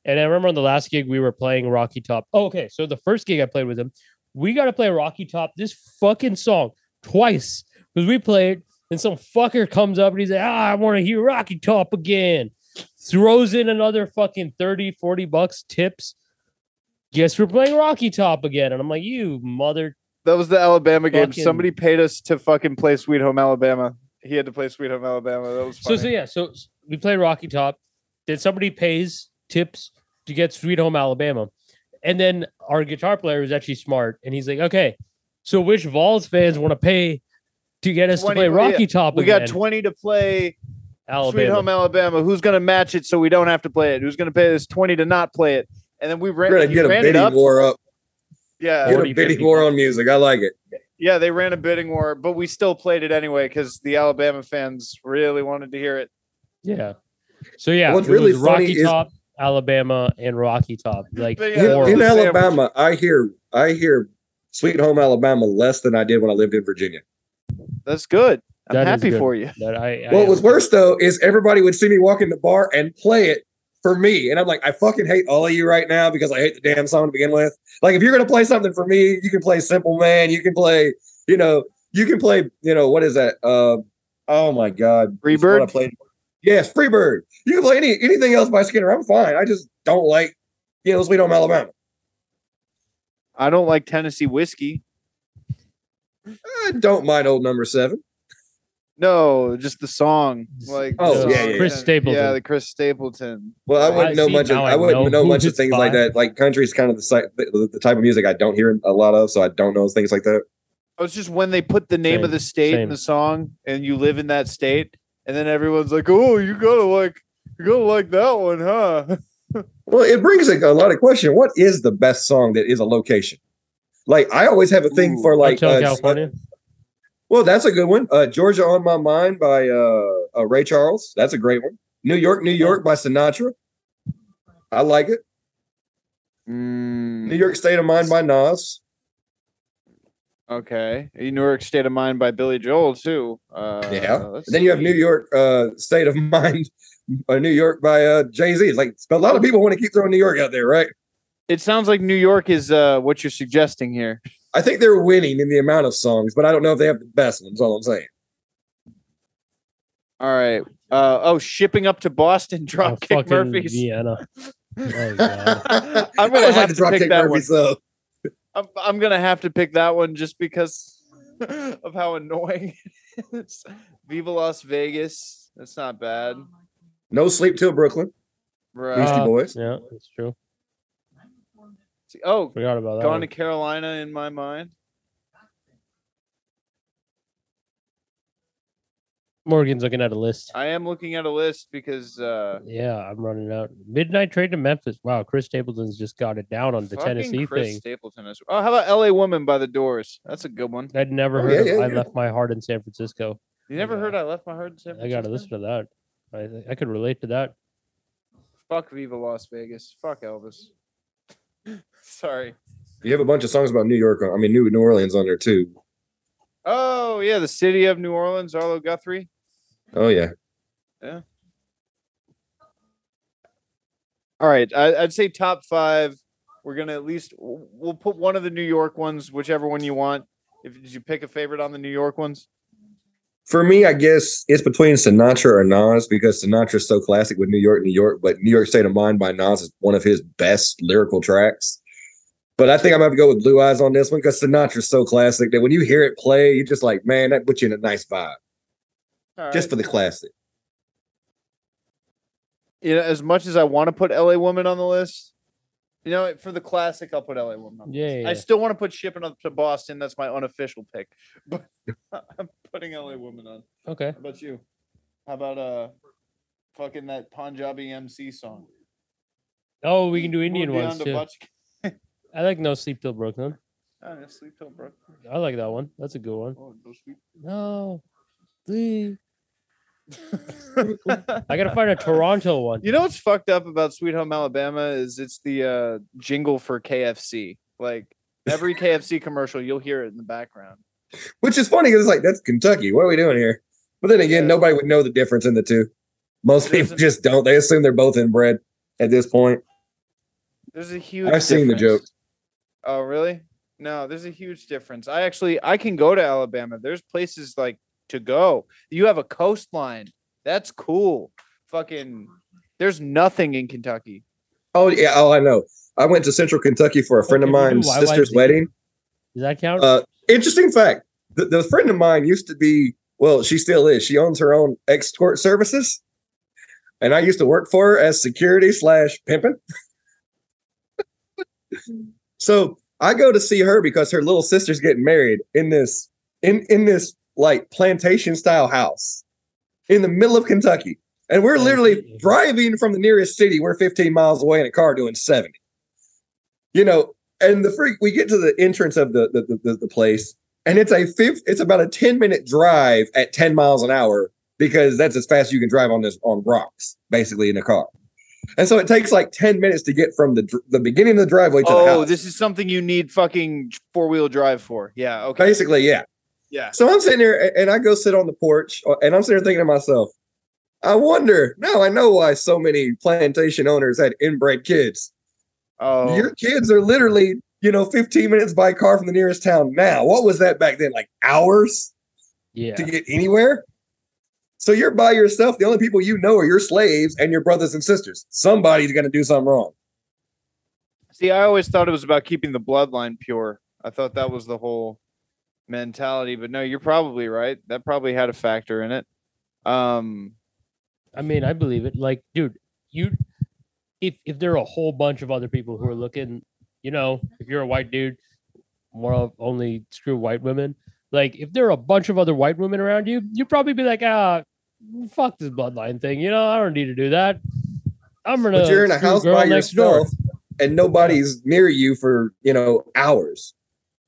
And I remember on the last gig we were playing Rocky Top. Oh, okay, so the first gig I played with him, we got to play Rocky Top this fucking song twice because we played and some fucker comes up and he's like, ah, I want to hear Rocky Top again. Throws in another fucking 30, 40 bucks tips. Guess we're playing Rocky Top again. And I'm like, you mother. That was the Alabama game. Fucking- Somebody paid us to fucking play Sweet Home Alabama. He had to play Sweet Home Alabama. That was So, funny. so yeah, so we play Rocky Top. Then somebody pays tips to get Sweet Home Alabama. And then our guitar player is actually smart. And he's like, okay, so which Vols fans want to pay to get us 20 to play yeah, Rocky Top we again? got 20 to play Alabama. Sweet Home Alabama. Who's going to match it so we don't have to play it? Who's going to pay us 20 to not play it? And then we ran, We're gonna get a ran it bidding up. war up. Yeah. Get a bidding war on music. I like it. Yeah, they ran a bidding war, but we still played it anyway because the Alabama fans really wanted to hear it. Yeah. So yeah, What's really was funny Rocky is- Top, Alabama, and Rocky Top. Like yeah, In, that in sandwich. Alabama, I hear I hear Sweet Home Alabama less than I did when I lived in Virginia. That's good. I'm That is happy good. for you. that I, I What was worse though is everybody would see me walk in the bar and play it for me, and I'm like, I fucking hate all of you right now because I hate the damn song to begin with. Like, if you're gonna play something for me, you can play Simple Man, you can play, you know, you can play, you know, what is that? Uh, oh my god, It's what I Freebird? played. Yes, Freebird. You can play any anything else by Skynyrd. I'm fine. I just don't like, you know, Sweet Home Alabama. I don't like Tennessee whiskey. I don't mind old number seven. No, just the song. Like Oh, the yeah, song. yeah, Chris yeah. Stapleton. Yeah, the Chris Stapleton. Well, I I wouldn't know see, much of I, I wouldn't know know much of it's things like that. Like country is kind of the, si- the the type of music I don't hear a lot of, so I don't know things like that. Oh, It's just when they put the name of the state in the song and you live in that state, and then everyone's like, "Oh, you gotta like, you gotta like that one, huh?" Well, it brings a, a lot of question. What is the best song that is a location? Like I always have a thing Ooh, for like uh, California. Well, that's a good one. Uh, Georgia on My Mind by uh, uh, Ray Charles. That's a great one. New York, New York by Sinatra. I like it. Mm, New York State of Mind by Nas. okay, New York State of Mind by Billy Joel too. Uh, Yeah. then you have. New York uh, State of Mind, uh, New York by uh, Jay Z. Like a lot of people want to keep throwing New York out there, right? It sounds like New York is uh, what you're suggesting here. I think they're winning in the amount of songs, but I don't know if they have the best ones. All I'm saying. All right. Uh, oh, shipping up to Boston, Oh, Dropkick fucking Murphys. Vienna. Oh, God. I'm gonna always have like to pick Dropkick that one. Murphys, though. I'm, I'm gonna have to pick that one just because of how annoying it is. Viva Las Vegas. That's not bad. No sleep till Brooklyn. Right. Beastie Uh, Boys. Yeah, that's true. Oh, Forgot about that. gone one. to Carolina in my mind. Morgan's looking at a list. I am looking at a list because uh Yeah, I'm running out. Midnight train to Memphis. Wow, Chris Stapleton's just got it down on the fucking Tennessee Chris thing. Stapleton is. Oh, how about L.A. Woman by the Doors? That's a good one. I'd never Oh, heard yeah, of yeah, I yeah. left my heart in San Francisco. You never Yeah. heard I left my heart in San Francisco. I gotta listen to that. I I could relate to that. Fuck Viva Las Vegas. Fuck Elvis. Sorry. You have a bunch of songs about New York. I mean, New New Orleans on there too. Oh yeah, the city of New Orleans, Arlo Guthrie. Oh yeah. yeah. All right, I, I'd say top five. We're gonna at least we'll put one of the New York ones, whichever one you want. If did you pick a favorite on the New York ones? For me, I guess it's between Sinatra or Nas because Sinatra's so classic with New York, New York, but New York State of Mind by Nas is one of his best lyrical tracks. But I think I'm gonna have to go with Blue Eyes on this one because Sinatra's so classic that when you hear it play, you're just like, man, that puts you in a nice vibe All just for the classic. you know, as much as I want to put LA Woman on the list, you know, for the classic, I'll put LA Woman on Yeah, yeah, I still want to put shipping up to Boston. That's my unofficial pick, but I'm putting LA Woman on. Okay. How about you? How about uh, fucking that Punjabi MC song? Oh, we can do Indian Moved ones too. Butch- I like No Sleep Till Brooklyn. Oh, yeah, Sleep Till Brooklyn. I like that one. That's a good one. Oh, no sleep. No. Sleep. I gotta find a Toronto one. You know what's fucked up about Sweet Home Alabama is it's the uh, jingle for KFC. Like every KFC commercial, you'll hear it in the background. Which is funny because it's like that's Kentucky. What are we doing here? But then again, Yeah. nobody would know the difference in the two. Most It people isn't- just don't. They assume they're both inbred at this point. There's a huge. I've seen the difference. joke. Oh, really? No, there's a huge difference. I actually I can go to Alabama. There's places like to go. You have a coastline. That's cool. Fucking. There's nothing in Kentucky. Oh yeah. Oh, I know. I went to Central Kentucky for a friend of Okay, we mine's sister's wedding. Does that count? Uh, interesting fact: the, the friend of mine used to be. Well, she still is. She owns her own escort services, and I used to work for her as security slash pimping. so I go to see her because her little sister's getting married in this in in this like plantation style house in the middle of Kentucky, and we're literally driving from the nearest city. We're 15 miles away in a car doing 70. You know, and the freak we get to the entrance of the the, the, the place and it's a fifth it's about a 10 minute drive at 10 miles an hour because that's as fast as you can drive on this on rocks basically in a car and so it takes like 10 minutes to get from the the beginning of the driveway to the Oh, house this is something you need fucking four wheel drive for. Yeah. Okay. basically yeah Yeah. so i'm sitting there and i go sit on the porch uh, and i'm sitting there thinking to myself i wonder now i know why so many plantation owners had inbred kids Oh. Your kids are literally, you know, 15 minutes by car from the nearest town now. What was that back then? Like hours yeah. to get anywhere? So you're by yourself. The only people you know are your slaves and your brothers and sisters. Somebody's gonna do something wrong. See, I always thought it was about keeping the bloodline pure. I thought that was the whole mentality, but no, you're probably right. That probably had a factor in it. Um, I mean, I believe it. Like, dude, you if if there are a whole bunch of other people who are looking, you know, if you're a white dude, more of only screw white women. Like, if there are a bunch of other white women around you, you'd probably be like, ah, fuck this bloodline thing. You know, I don't need to do that. I'm gonna. But you're in a house girl by next door. yourself and nobody's near you for, you know, hours.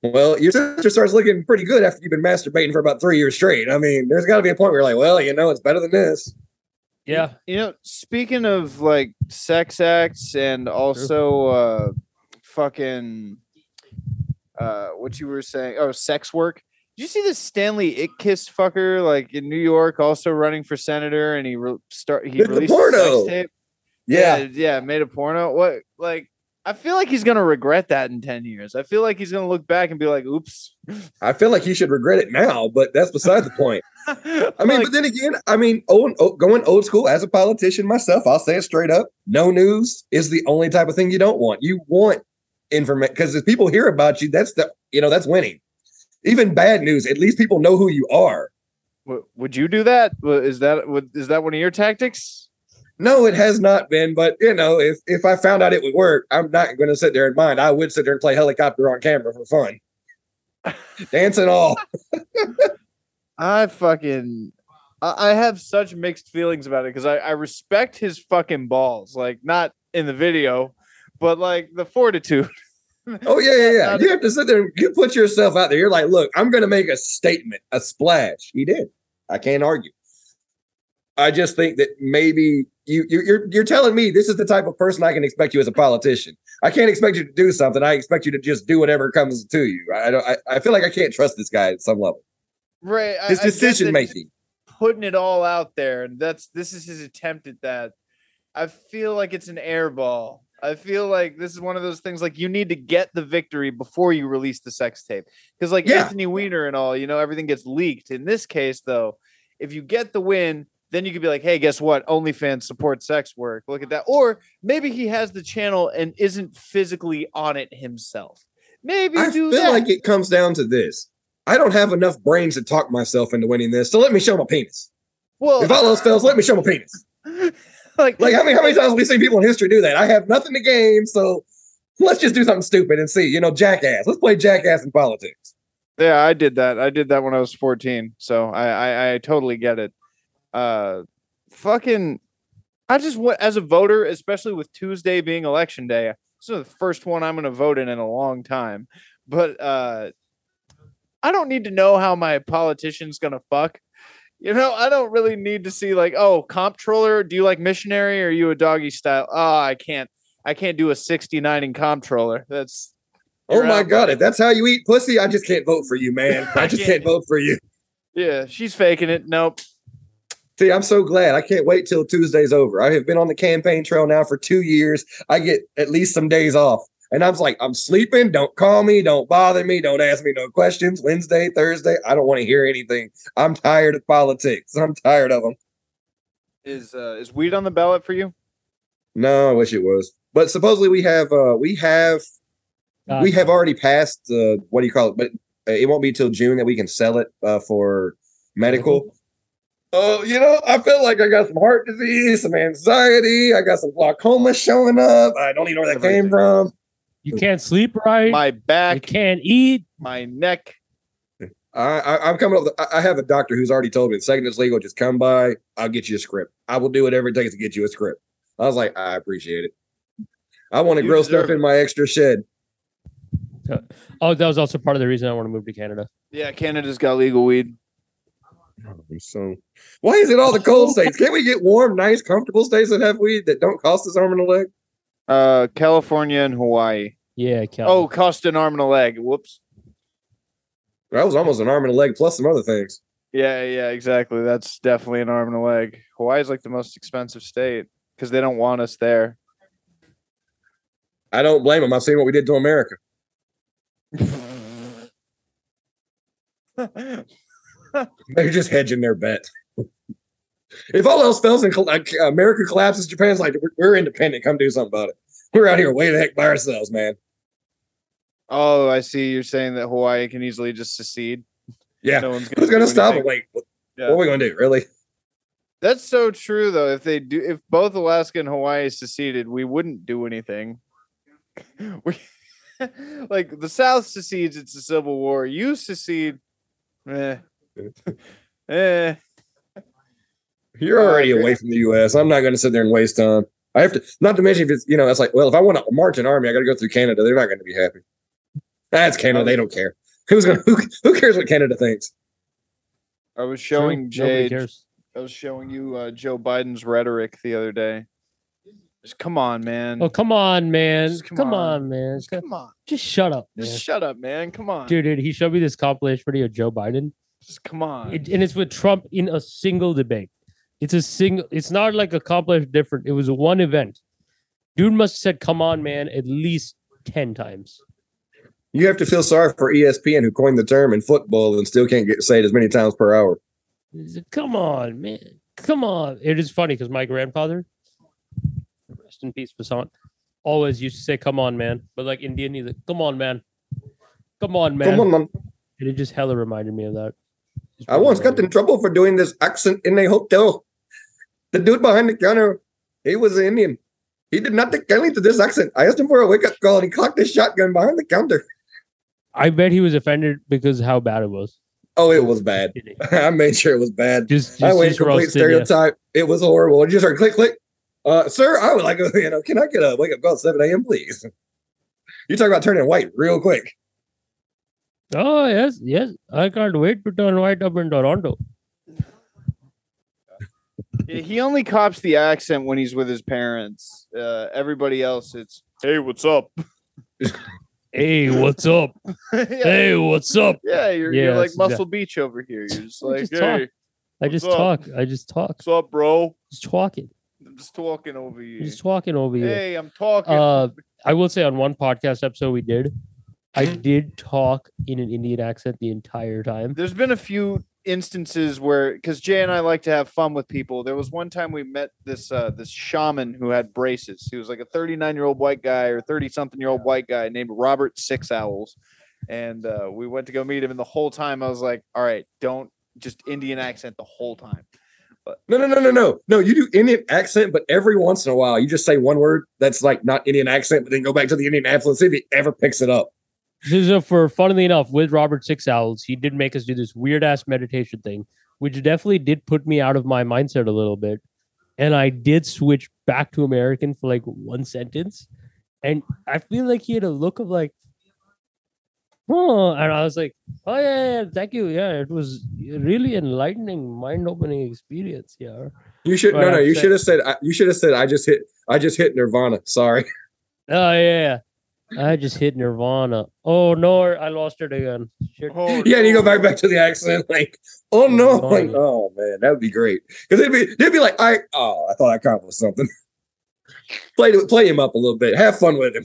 Well, your sister starts looking pretty good after you've been masturbating for about three years straight. I mean, there's got to be a point where you're like, well, you know, it's better than this. Yeah, you know, speaking of like sex acts and also uh fucking uh what you were saying, oh, sex work. Did you see this Stanley It Kiss fucker like in New York, also running for senator, and he re- start he With the released a porno. sex tape. Yeah. yeah, yeah, made a porno. What like I feel like he's gonna regret that in 10 years. I feel like he's gonna look back and be like, oops. I feel like he should regret it now, but that's beside the point. I mean, but then again, I mean, old, old, going old school as a politician myself, I'll say it straight up: no news is the only type of thing you don't want. You want information because if people hear about you, that's the you know that's winning. Even bad news, at least people know who you are. W- would you do that? W- that would- is that one of your tactics? No, it has not been, but you know, if if I found out it would work, I'm not going to sit there and mind. I would sit there and play helicopter on camera for fun, dance and all. I fucking I I have such mixed feelings about it because I, I respect his fucking balls, like not in the video, but like the fortitude. Oh yeah, yeah, yeah. You have to sit there you put yourself out there. You're like, look, I'm going to make a statement, a splash. He did. I can't argue. I just think that maybe you you- you're you're telling me this is the type of person I can expect you as a politician. I can't expect you to do something. I expect you to just do whatever comes to you. I don't. I, I feel like I can't trust this guy at some level. Right. His I decision he's making. putting it all out there, and that's this is his attempt at that. I feel like it's an air ball. I feel like this is one of those things like you need to get the victory before you release the sex tape. Because like Yeah. Anthony Weiner and all, you know, everything gets leaked. In this case, though, if you get the win, then you could be like, hey, guess what? OnlyFans support sex work. Look at that. Or maybe he has the channel and isn't physically on it himself. Maybe do I do feel that. like it comes down to this. I don't have enough brains to talk myself into winning this, so let me show my penis. well, If all else fails, let me show my penis. like, Like how many how many times have we seen people in history do that? I have nothing to gain, so let's just do something stupid and see. You know, jackass. Let's play jackass in politics. Yeah, I did that. I did that when I was 14. So I I, I totally get it. Uh fucking I just went as a voter, especially with Tuesday being election day. This is the first one I'm gonna vote in in a long time. But uh I don't need to know how my politician's gonna fuck. You know, I don't really need to see like, oh, comptroller, do you like missionary or are you a doggy style? Oh, I can't I can't do a 69 in comptroller. That's Oh my god, buddy. if that's how you eat pussy, I just can't vote for you, man. I just can't vote for you. yeah, she's faking it. Nope. See, I'm so glad. I can't wait till Tuesday's over. I have been on the campaign trail now for two years. I get at least some days off. And I was like, I'm sleeping. Don't call me. Don't bother me. Don't ask me no questions. Wednesday, Thursday, I don't want to hear anything. I'm tired of politics. I'm tired of them. Is uh, is weed on the ballot for you? No, I wish it was. But supposedly we have uh we have God, we have already passed uh what do you call it? But uh, it won't be till June that we can sell it uh for medical. Oh, you know, I feel like I got some heart disease, some anxiety, I got some glaucoma showing up. I don't even know where that came from. you can't sleep right. My you back, can't eat. my neck. I, I I'm coming up. With, I I have a doctor who's already told me the second it's legal, just come by. I'll get you a script. I will do whatever it takes to get you a script. I was like, I appreciate it. I want to grow stuff it. in my extra shed. Uh, oh, that was also part of the reason I want to move to Canada. Yeah, Canada's got legal weed. So why is it all the cold states? Can't we get warm, nice, comfortable states that have weed that don't cost us arm and a leg? Uh, California and Hawaii. Yeah, Cal. Oh, cost an arm and a leg. Whoops. That was almost an arm and a leg plus some other things. Yeah, yeah, exactly. That's definitely an arm and a leg. Hawaii's like the most expensive state because they don't want us there. I don't blame them. I've seen what we did to America. They're just hedging their bet. If all else fails and America collapses, Japan's like, we're, independent. Come do something about it. We're out here way the heck by ourselves, man. Oh, I see. You're saying that Hawaii can easily just secede. Yeah. No one's Who's gonna stop it? Like, what, Yeah. what are we gonna do? Really? That's so true, though. If they do, if both Alaska and Hawaii seceded, we wouldn't do anything. We, like the South secedes, it's a civil war. You secede, eh, eh. You're already away from the U.S. I'm not gonna sit there and waste time. I have to. Not to mention if it's you know, it's like, well, if I want to march an army, I got to go through Canada. They're not going to be happy. That's Canada. They don't care. Who's gonna? Who, who cares what Canada thinks? I was showing nobody Jade. I was showing you uh, Joe Biden's rhetoric the other day. Just come on, man. Oh come on, man! Just come Come, on. on. man! Just come on. Just shut up, man. Just shut up, man. Come on. dude, dude. He showed me this compilation video of Joe Biden, Just come on. it, and it's with Trump in a single debate. It's a single. It's not like a complex different. It was one event. Dude must have said, "Come on, man," at least ten times. You have to feel sorry for ESPN who coined the term in football and still can't get say it as many times per hour. Come on, man. Come on. It is funny because my grandfather, rest in peace, Vasant, always used to say, Come on, man. But like Indian, he's like, Come on, man. Come on, man. Come on, man. And it just hella reminded me of that. I once got in trouble for doing this accent in a hotel. The dude behind the counter, he was an Indian. He did not take kindly to this accent. I asked him for a wake up call and he cocked his shotgun behind the counter. I bet he was offended because how bad it was. Oh, it was bad. I made sure it was bad. Just, just, I went just complete stereotype. It was horrible. It just heard click, click. Uh, sir, I would like, you know, can I get a wake up call at 7 a.m., please? You talk about turning white real quick. Oh, yes, yes. I can't wait to turn white up in Toronto. He only cops the accent when he's with his parents. Uh, everybody else, it's hey, what's up? Hey, what's up? yeah, Hey, what's up? yeah, you're, you're like Muscle Beach over here. You're just like, just talk. hey, I just up? talk. I just talk. what's up, bro? Just talking. I'm just talking over you. Just talking over you. Hey, I'm talking. Uh, I will say on one podcast episode we did, I Hmm? did talk in an Indian accent the entire time. There's been a few instances where, because Jay and I like to have fun with people. There was one time we met this uh, this shaman who had braces. He was like a 39 year old white guy or 30 something year old white guy named Robert Six Owls, and uh, we went to go meet him. And the whole time I was like, "All right, don't just Indian accent the whole time." No, no, no, no, no. No, you do Indian accent, but every once in a while you just say one word that's like not Indian accent, but then go back to the Indian accent, see if he ever picks it up. So uh, for funnily enough, with Robert Six Owls, he did make us do this weird ass meditation thing, which definitely did put me out of my mindset a little bit. And I did switch back to American for like one sentence. And I feel like he had a look of like, oh, and I was like, oh yeah, yeah, thank you. Yeah, it was really enlightening, mind-opening experience. Yeah. You should Right, no, no. You should have said. You should have said. I just hit. I just hit Nirvana. Sorry. Oh yeah. I just hit Nirvana. Oh no, I lost it again. Shit. Oh, Yeah, and you go back back to the accent. Like, oh no, like, oh man, that would be great. Because they'd be they'd be like, I oh, I thought I accomplished something. play play him up a little bit. Have fun with him.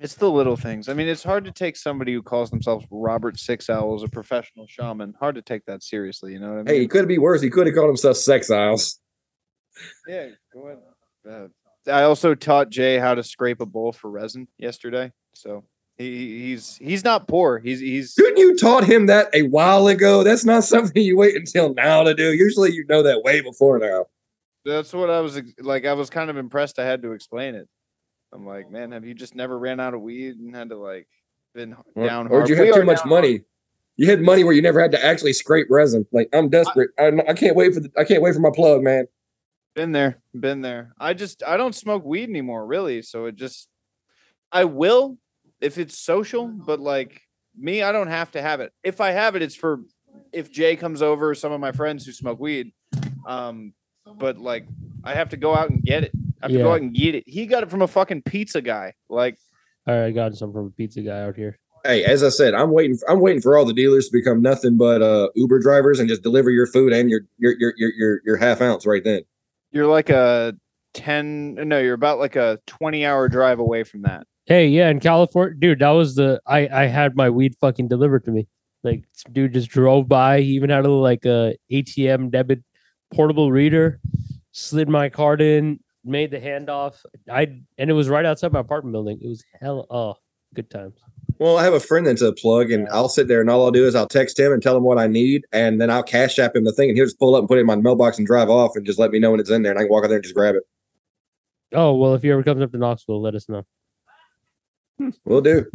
It's the little things. I mean, it's hard to take somebody who calls themselves Robert Six Owls, a professional shaman. Hard to take that seriously. You know what I mean? Hey, he could be worse. He could have called himself Sex Isles. Yeah, go ahead. Uh, I also taught Jay how to scrape a bowl for resin yesterday. So he he's he's not poor. He's he's Couldn't you taught him that a while ago? That's not something you wait until now to do. Usually, you know that way before now. that's what I was like. I was kind of impressed. I had to explain it. I'm like, man, have you just never ran out of weed and had to like been Or, down or hard? did you have too much money? You had money where you never had to actually scrape resin. Like I'm desperate. I, I can't wait for the. I can't wait for my plug, man. Been there, been there. I just I don't smoke weed anymore, really. So it just I will if it's social, but like me, I don't have to have it. If I have it, it's for if Jay comes over, some of my friends who smoke weed. Um, but like I have to go out and get it. I have to go out and get it. He got it from a fucking pizza guy. Like All right, I got some from a pizza guy out here. Hey, as I said, I'm waiting. I'm waiting for all the dealers to become nothing but uh, Uber drivers and just deliver your food and your your your your your, your half ounce right then. You're like a 10 no, you're about like a 20 hour drive away from that. Hey, yeah, in California, dude, that was the I I had my weed fucking delivered to me. Like dude just drove by. He even had a like uh, a ATM debit portable reader. Slid my card in, made the handoff. I and it was right outside my apartment building. It was hell. Oh, good times. Well, I have a friend that's a plug, and I'll sit there and all I'll do is I'll text him and tell him what I need, and then I'll cash app him the thing, and he'll just pull up and put it in my mailbox and drive off, and just let me know when it's in there, and I can walk out there and just grab it. Oh well, if he ever comes up to Knoxville, let us know. We'll do.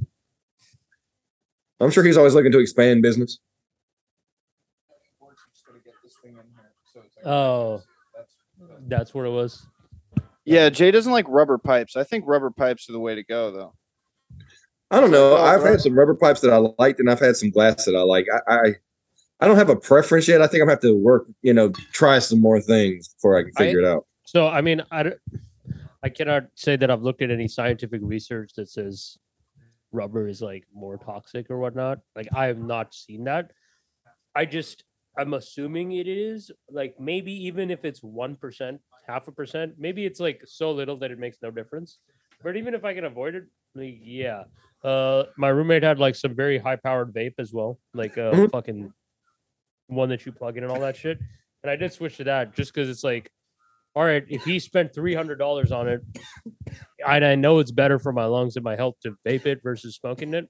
I'm sure he's always looking to expand business. Oh, that's that's what it was. Yeah, Jay doesn't like rubber pipes. I think rubber pipes are the way to go, though. I don't know. Oh, I've had some rubber pipes that I liked, and I've had some glass that I like. I, I, I don't have a preference yet. I think I'm gonna have to work, you know, try some more things before I can I- figure it out. So I mean, I I cannot say that I've looked at any scientific research that says rubber is like more toxic or whatnot. Like I have not seen that. I just I'm assuming it is like maybe even if it's one percent, half a percent, maybe it's like so little that it makes no difference. But even if I can avoid it, like, yeah. Uh, my roommate had like some very high powered vape as well, like a Mhm. fucking one that you plug in and all that shit. And I did switch to that just because it's like all right, if he spent three hundred dollars on it, and I know it's better for my lungs and my health to vape it versus smoking it,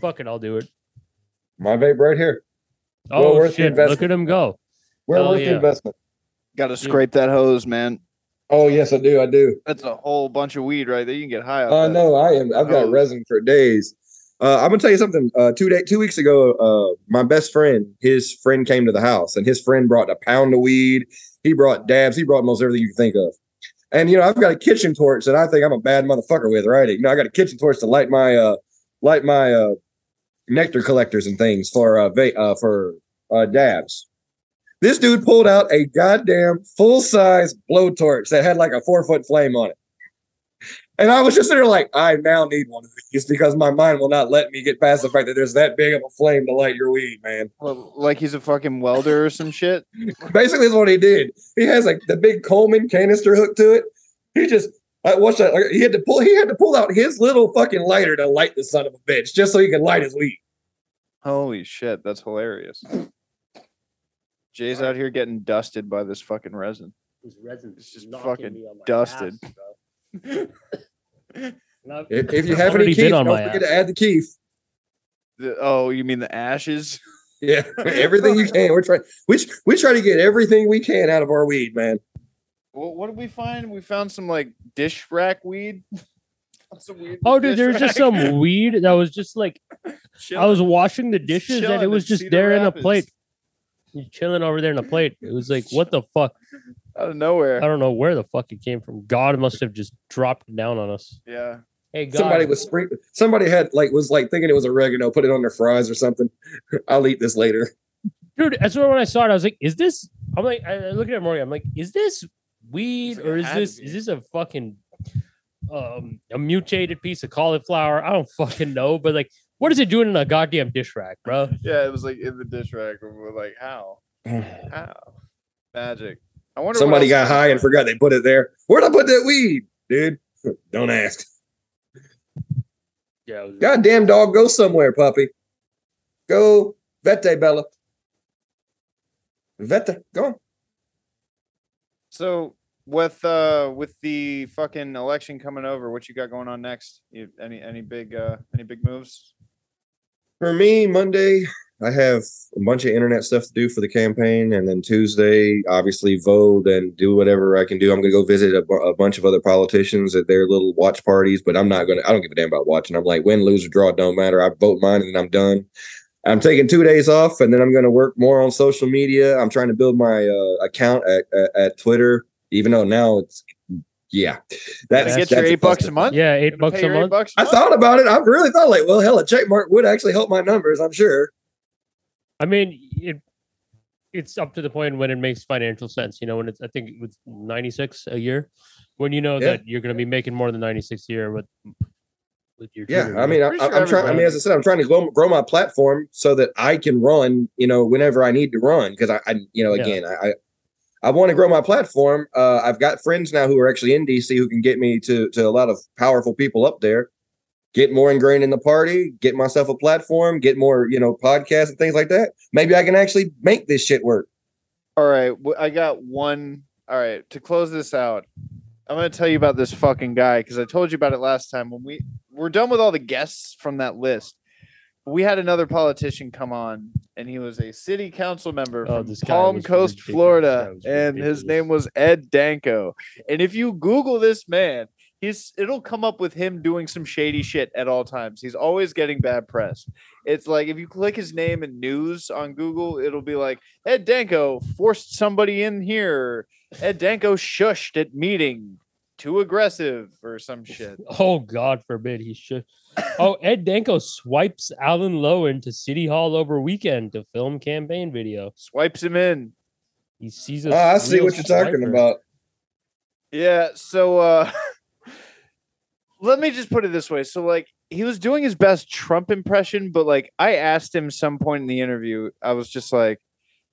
fuck it, I'll do it. My vape right here. Oh worth the shit, look investment. at him go. Well Hell worth yeah. the investment. Got to scrape that hose, man. Oh yes, I do. I do. That's a whole bunch of weed right there. You can get high. I know. I am. I've got hose. resin for days. Uh, I'm gonna tell you something. Uh, two day, two weeks ago, uh, my best friend, his friend came to the house, and his friend brought a pound of weed. He brought dabs. He brought most everything you can think of. And you know, I've got a kitchen torch that I think I'm a bad motherfucker with, right? You know, I got a kitchen torch to light my uh, light my uh, nectar collectors and things for uh, va- uh for uh, dabs. This dude pulled out a goddamn full size blowtorch that had like a four foot flame on it. And I was just there like, I now need one of these because my mind will not let me get past the fact that there's that big of a flame to light your weed, man. Well, like he's a fucking welder or some shit. Basically, that's what he did. He has like the big Coleman canister hooked to it. He just I watched that. like, He had to pull. He had to pull out his little fucking lighter to light the son of a bitch, just so he could light his weed. Holy shit, that's hilarious. Jay's out here getting dusted by this fucking resin. This resin It's just knocking fucking me on my dusted. ass, bro. And I've- If, if you I've have any already keef, been don't on my forget to add the keef. The- oh, you mean the ashes? Yeah, everything you can. We're trying. We we try to get everything we can out of our weed, man. What, what did we find? We found some like dish rack weed. Found some weed Oh, with dude, dish there's just rack. some weed that was just like I Chilling. was washing the dishes and chilling it was in just Cedar there in a Rapids. plate. He's chilling over there in a plate. It was like, what the fuck? out of nowhere. I don't know where the fuck it came from. God must have just dropped down on us. Yeah. Hey, God. Somebody was spring. Somebody had like was like thinking it was oregano. Put it on their fries or something. I'll eat this later. dude. That's why when I saw it, I was like, "Is this?" I'm like, I I look at Morgan. I'm like, "Is this weed like, or is this is this a fucking um a mutated piece of cauliflower?" I don't fucking know, but like, what is it doing in a goddamn dish rack, bro? Yeah, it was like in the dish rack. and We're like, how? How? Magic. I wonder. Somebody got high and forgot they put it there. Where'd I put that weed, dude? Don't ask. Yeah, it was- Goddamn dog, go somewhere, puppy. Go vete, Bella. Vete, go. So with uh with the fucking election coming over, what you got going on next? You, any any big uh any big moves? For me, Monday, I have a bunch of internet stuff to do for the campaign, and then Tuesday, obviously, vote and do whatever I can do. I'm gonna go visit a, bunch of other politicians at their little watch parties, but I'm not gonna. I don't give a damn about watching. I'm like, win, lose, or draw, don't matter. I vote mine, and then I'm done. I'm taking two days off, and then I'm gonna work more on social media. I'm trying to build my uh, account at, at at Twitter, even though now it's yeah. That's, Gonna get that's your a eight bucks a month. yeah, eight bucks a eight month. bucks a I month? thought about it. I really thought like, well, hell, a check mark would actually help my numbers. I'm sure. I mean, it it's up to the point when it makes financial sense. You know, when it's I think it's 96 a year, when you know Yeah. that you're going to be making more than 96 a year with with your Yeah, Twitter, I mean, I, Pretty I'm sure trying. I mean, as I said, I'm trying to grow, grow my platform so that I can run. You know, whenever I need to run, because I, I, you know, again, I, I, I want to grow my platform. Uh, I've got friends now who are actually in DC who can get me to to a lot of powerful people up there. get more ingrained in the party, get myself a platform, get more, you know, podcasts and things like that. Maybe I can actually make this shit work. All right, I got one. All right, to close this out, I'm going to tell you about this fucking guy because I told you about it last time when we we're done with all the guests from that list. We had another politician come on, and he was a city council member Oh, from Palm Coast. Florida, and his name was Ed Danko. And if you Google this man, he's it'll come up with him doing some shady shit at all times. He's always getting bad press. It's like if you click his name in news on Google, it'll be like Ed Danko forced somebody in here. Ed Danko shushed at meeting. Too aggressive or some shit. Oh God forbid he should. Oh, Ed Danko swipes Alan Lowe into City Hall over weekend to film campaign video. Swipes him in. He sees a Ah, I see real what you're talking about. Yeah, so uh let me just put it this way. So like he was doing his best Trump impression, but like I asked him some point in the interview, I was just like,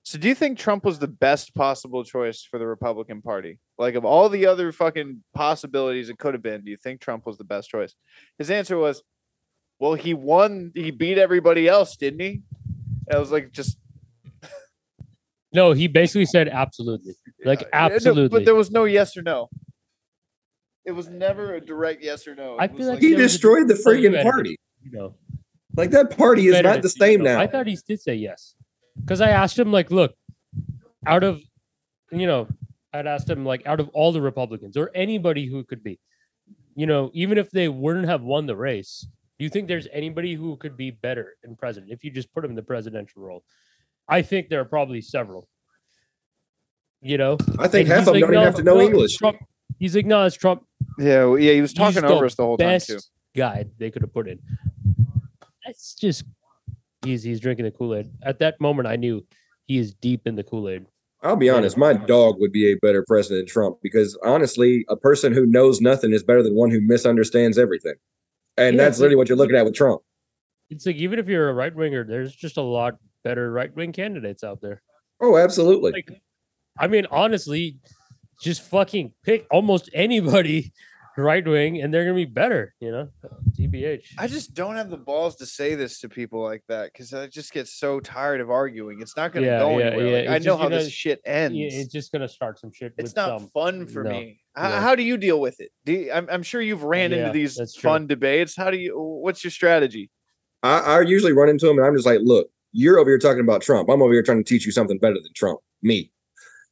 so do you think Trump was the best possible choice for the Republican Party? Like of all the other fucking possibilities it could have been, do you think Trump was the best choice? His answer was, well, he won, he beat everybody else, didn't he? And I was like, just No, he basically said absolutely. Like Uh, no, absolutely. but there was no yes or no. It was never a direct yes or no. I It was feel like He there was a- destroyed the you friggin' party. you know. Like that party is not the same now. I thought he did say yes. Because I asked him, like, look, out of you know, I'd asked him like out of all the Republicans or anybody who could be, you know, even if they wouldn't have won the race, do you think there's anybody who could be better in president if you just put him in the presidential role? I think there are probably several. You know, I think And half of them like, don't even have to know no, English. Trump. He's like, no, it's Trump. Yeah, well, yeah, he was talking He's over the us the whole time best too. guy they could have put in. That's just he's he's drinking the Kool Aid. At that moment, I knew he is deep in the Kool Aid. I'll be honest, my dog would be a better president than Trump because honestly, a person who knows nothing is better than one who misunderstands everything. And Yeah, that's literally what you're looking at with Trump. It's like even if you're a right winger, there's just a lot better right wing candidates out there. Oh, absolutely. Like, I mean, honestly, just fucking pick almost anybody right wing, and they're gonna be better. You know, TBH. I just don't have the balls to say this to people like that because I just get so tired of arguing. It's not going to Yeah, go yeah, anywhere. yeah, Like, I it's know just, how you know, this shit ends. Yeah, it's just gonna start some shit. it's with not some, fun for no, me. H- no. How do you deal with it? Do you, I'm, I'm sure you've ran Yeah, into these fun debates. How do you? What's your strategy? I, I usually run into them, and I'm just like, look, you're over here talking about Trump. I'm over here trying to teach you something better than Trump. Me.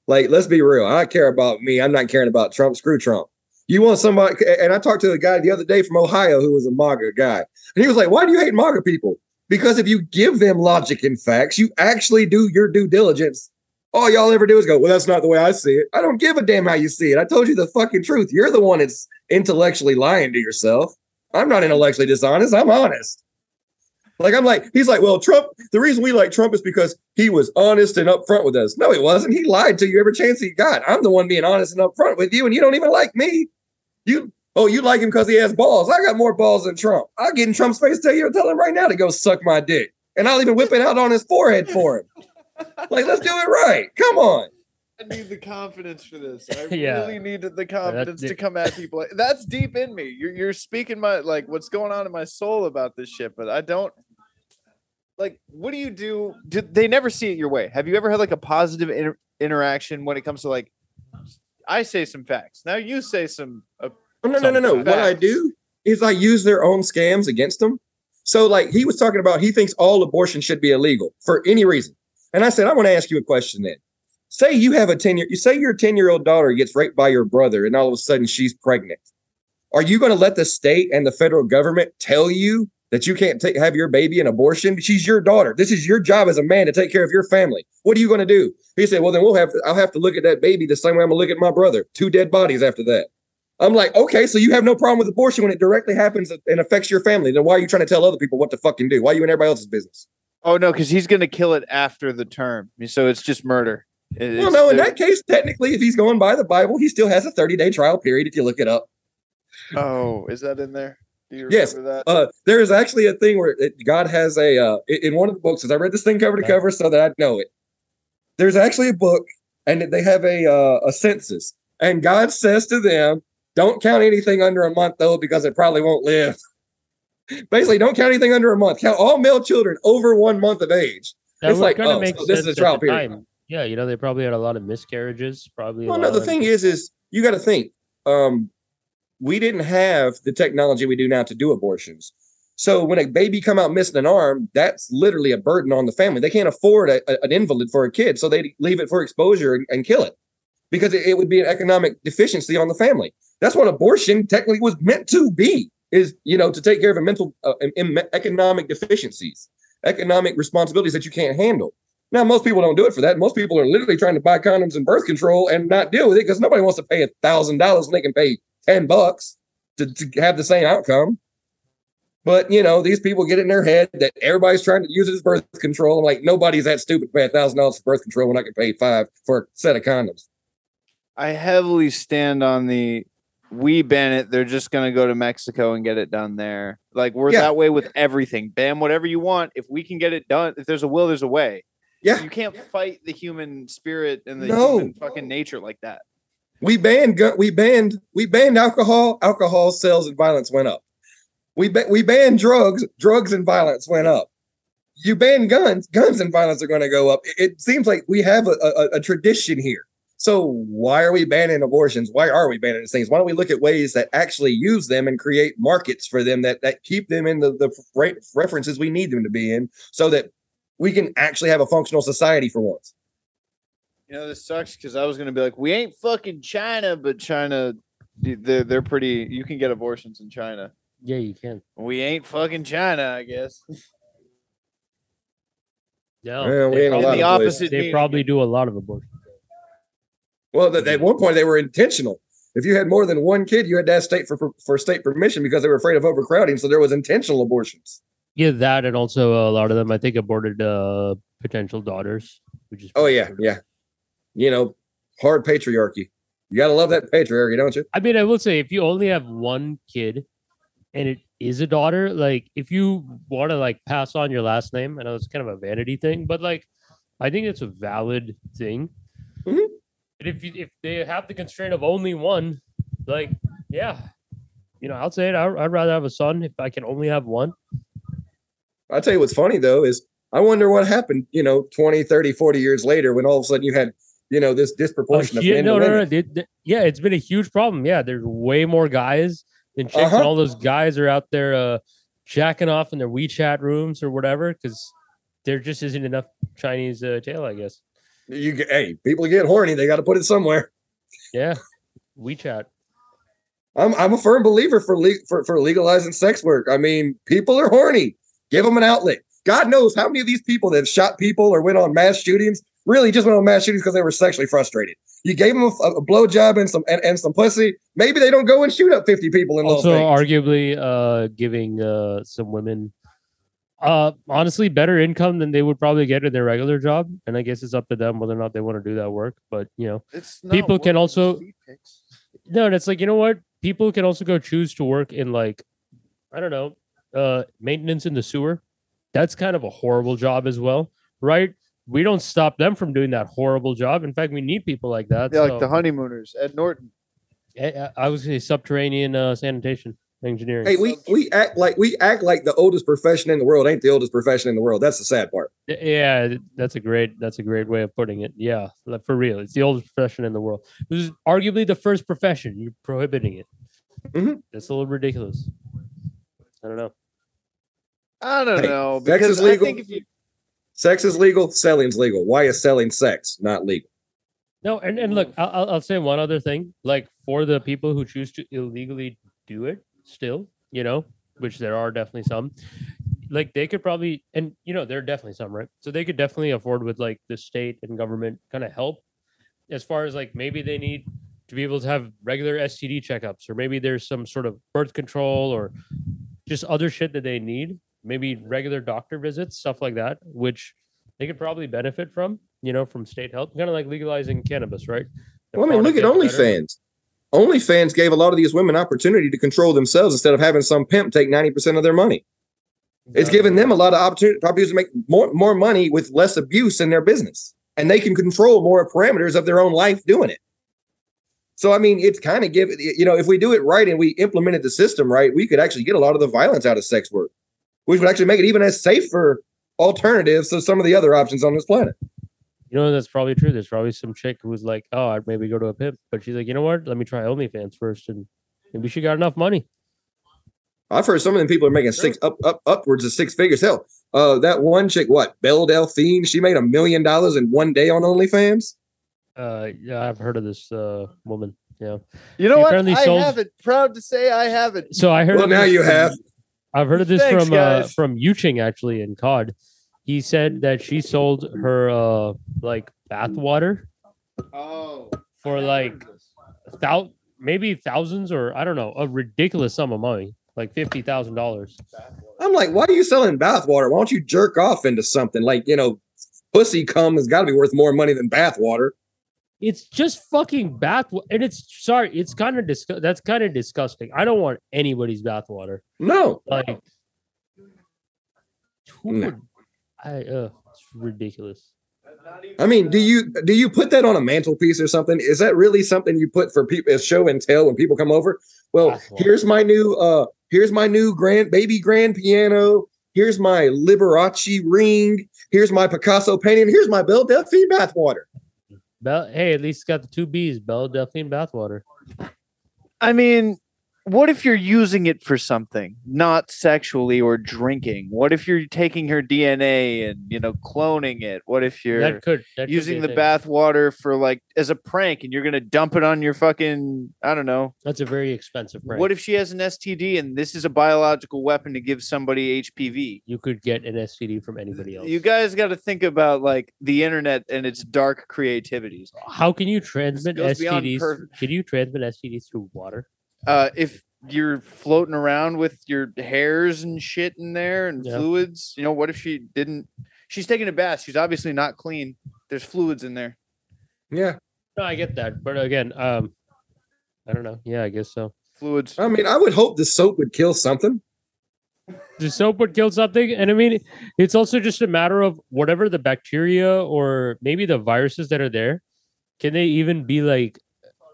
Like, let's be real. I care about me. I'm not caring about Trump. Screw Trump. You want somebody, and I talked to a guy the other day from Ohio who was a MAGA guy. And he was like, Why do you hate MAGA people? Because if you give them logic and facts, you actually do your due diligence. All y'all ever do is go, Well, that's not the way I see it. I don't give a damn how you see it. I told you the fucking truth. You're the one that's intellectually lying to yourself. I'm not intellectually dishonest. I'm honest. Like I'm like, he's like, well, Trump. The reason we like Trump is because he was honest and upfront with us. No, he wasn't. He lied to you every chance he got. I'm the one being honest and upfront with you, and you don't even like me. You, oh, you like him because he has balls. I got more balls than Trump. I'll get in Trump's face, tell you, tell him right now to go suck my dick, and I'll even whip it out on his forehead for him. Like, let's do it right. Come on. I need the confidence for this. I Yeah. really need the confidence to come at people. That's deep in me. You're you're speaking my like what's going on in my soul about this shit, but I don't like. What do you do? do they never see it your way? Have you ever had like a positive inter- interaction when it comes to like? I say some facts. Now you say some. Uh, Oh, no, no, no, no. Some What I do is I use their own scams against them. So, like, he was talking about he thinks all abortion should be illegal for any reason. And I said, I want to ask you a question then. Say you have a 10 year, you say your 10 year old daughter gets raped by your brother and all of a sudden she's pregnant. Are you going to let the state and the federal government tell you that you can't take, have your baby an abortion? She's your daughter. This is your job as a man to take care of your family. What are you going to do? He said, Well, then we'll have, I'll have to look at that baby the same way I'm going to look at my brother. Two dead bodies after that. I'm like, okay, so you have no problem with abortion when it directly happens and affects your family. Then why are you trying to tell other people what to fucking do? Why are you in everybody else's business? oh no, because he's gonna kill it after the term, so it's just murder. It- well, no, in that case, technically, if he's going by the Bible, he still has a 30 day trial period if you look it up. Oh, is that in there? Do you Yes, remember that? Uh, there is actually a thing where it, God has a, uh, in one of the books, as I read this thing cover to Yeah. cover so that I'd know it. There's actually a book and they have a, uh, a census. And God says to them, don't count anything under a month though, because it probably won't live. Basically, don't count anything under a month. Count all male children over one month of age. That It's like, kind of oh, so this is sense a trial period. time. Yeah, you know, they probably had a lot of miscarriages. Probably. Well, no, the lot thing is, is you got to think. Um, we didn't have the technology we do now to do abortions. So when a baby come out missing an arm, that's literally a burden on the family. They can't afford a, a- an invalid for a kid, so they leave it for exposure and, and kill it because it, it would be an economic deficiency on the family. That's what abortion technically was meant to be. Is you know to take care of a mental uh, em- economic deficiencies, economic responsibilities that you can't handle. Now, most people don't do it for that. Most people are literally trying to buy condoms and birth control and not deal with it because nobody wants to pay a thousand dollars when they can pay ten bucks to, to have the same outcome. But you know, these people get in their head that everybody's trying to use it as birth control. I'm like, nobody's that stupid to pay a thousand dollars for birth control when I can pay five for a set of condoms. I heavily stand on the we ban it. They're just gonna go to Mexico and get it done there. Like we're Yeah. that way with everything. Bam, whatever you want. If we can get it done, if there's a will, there's a way. Yeah. You can't fight the human spirit and the No. human fucking nature like that. We banned gun, we banned we banned alcohol. Alcohol sales and violence went up. We ba- we banned drugs. Drugs and violence went up. You ban guns. Guns and violence are going to go up. It, it seems like we have a, a, a tradition here. So why are we banning abortions? Why are we banning these things? Why don't we look at ways that actually use them and create markets for them that that keep them in the the re- references we need them to be in, so that we can actually have a functional society for once. You know, this sucks because I was gonna be like, we ain't fucking China, but China, they're they're pretty. You can get abortions in China. yeah, you can. We ain't fucking China, I guess. No, Yeah, we they ain't a the opposite. they probably do a lot of abortions. Well, th- at one point they were intentional. If you had more than one kid, you had to ask state for, for for state permission because they were afraid of overcrowding. So there was intentional abortions. Yeah, that and also a lot of them, I think, aborted uh, potential daughters, which is Oh yeah, yeah. You know, hard patriarchy. You gotta love that patriarchy, don't you? I mean, I will say if you only have one kid and it is a daughter, like if you want to like pass on your last name, I know it's kind of a vanity thing, but like I think it's a valid thing. Mhm. And if you if they have the constraint of only one, like yeah, you know, I'll say it. I, I'd rather have a son if I can only have one. I tell you what's funny though is I wonder what happened, you know, 20, 30, 40 years later when all of a sudden you had, you know, this Oh, disproportion of yeah, men no, no, no. they- yeah, it's been a huge problem. Yeah, there's way more guys than chicks, Uh-huh. and all those guys are out there uh, jacking off in their WeChat rooms or whatever because there just isn't enough Chinese uh, tail, I guess. You get, hey, people get horny, they got to put it somewhere. Yeah, WeChat. I'm I'm a firm believer for le- for for legalizing sex work. I mean, people are horny. Give them an outlet. God knows how many of these people that have shot people or went on mass shootings really just went on mass shootings because they were sexually frustrated. You gave them a, a blowjob and some and, and some pussy. Maybe they don't go and shoot up 50 people in Also, Las Vegas. arguably, uh, giving uh, some women, uh, honestly, better income than they would probably get in their regular job. And I guess it's up to them whether or not they want to do that work. But you know, It's People can also- it's feet pics. No, and it's like you know what? People can also go choose to work in like, I don't know, uh, maintenance in the sewer. That's kind of a horrible job as well, right? We don't stop them from doing that horrible job. In fact, we need people like that. Yeah, like the honeymooners. Ed Norton. I, I- I was gonna say subterranean uh, sanitation engineering. Hey, we we act like we act like the oldest profession in the world ain't the oldest profession in the world. That's the sad part. Yeah, that's a great that's a great way of putting it. Yeah, for real, it's the oldest profession in the world. This is arguably the first profession. You're prohibiting it. Mhm. That's a little ridiculous. I don't know. I don't Hey, know sex is because I think if you Sex is legal. Selling's legal. Why is selling sex not legal? No, and, and look, I'll, I'll- say one other thing. Like for the people who choose to illegally do it, still, you know, which there are definitely some, like they could probably, and you know, there are definitely some, right? So they could definitely afford with like the state and government kind of help as far as like maybe they need to be able to have regular STD checkups, or maybe there's some sort of birth control or just other shit that they need, maybe regular doctor visits, stuff like that, which they could probably benefit from, you know, from state help, kind of like legalizing cannabis, right? The Well, I mean, look at better. OnlyFans. OnlyFans gave a lot of these women opportunity to control themselves instead of having some pimp take 90% of their money. It's given them a lot of opportunity, opportunities to make more, more money with less abuse in their business. And they can control more parameters of their own life doing it. So I mean, it's kind of give you know, if we do it right and we implemented the system right, we could actually get a lot of the violence out of sex work, which would actually make it even a safer alternative to some of the other options on this planet. You know, that's probably true. There's probably some chick who's like, oh, I'd maybe go to a pimp, but she's like, you know what? Let me try OnlyFans first, and maybe she got enough money. I've heard some of them people are making six up up upwards of six figures. Hell, uh, that one chick, what Belle Delphine, she made a million dollars in one day on OnlyFans. Uh, yeah, I've heard of this uh woman. Yeah. You know He what? I sold- haven't. Proud to say I haven't. So I heard. Well, now this you have. I've heard of this Thanks, from uh, from Yuching actually in COD. He said that she sold her uh like bath water Oh, for like thou maybe thousands or I don't know a ridiculous sum of money, like fifty thousand dollars. I'm like, why are you selling bathwater? Why don't you jerk off into something like you know, pussy cum has got to be worth more money than bathwater. It's just fucking bath, and it's sorry, it's kind of that's kind of disgusting. I don't want anybody's bathwater. No, Like, No. I uh, it's ridiculous. I mean, do you do you put that on a mantelpiece or something? Is that really something you put for people as show and tell when people come over? Well, Bathwater. here's my new uh here's my new grand baby grand piano. Here's my Liberace ring. Here's my Picasso painting. Here's my Belle Delphine bathwater. Bell, hey, at least got the two B's, Belle Delphine bathwater. I mean, what if you're using it for something, not sexually or drinking? What if you're taking her DNA and you know cloning it? What if you're That could that using a the thing. bath water for like as a prank and you're gonna dump it on your fucking I don't know. That's a very expensive prank. What if she has an STD and this is a biological weapon to give somebody HPV? you could get an STD from anybody else? You guys got to think about like the internet and its dark creativities. How can you transmit STDs? per- Can you transmit STDs through water? Uh, if you're floating around with your hairs and shit in there and Yeah. fluids, you know, what if she didn't? She's taking a bath. She's obviously not clean. There's fluids in there. Yeah, No, I get that, but again, um, I don't know. Yeah, I guess so. Fluids. I mean, I would hope the soap would kill something. The soap would kill something, and I mean, it's also just a matter of whatever the bacteria or maybe the viruses that are there. Can they even be like?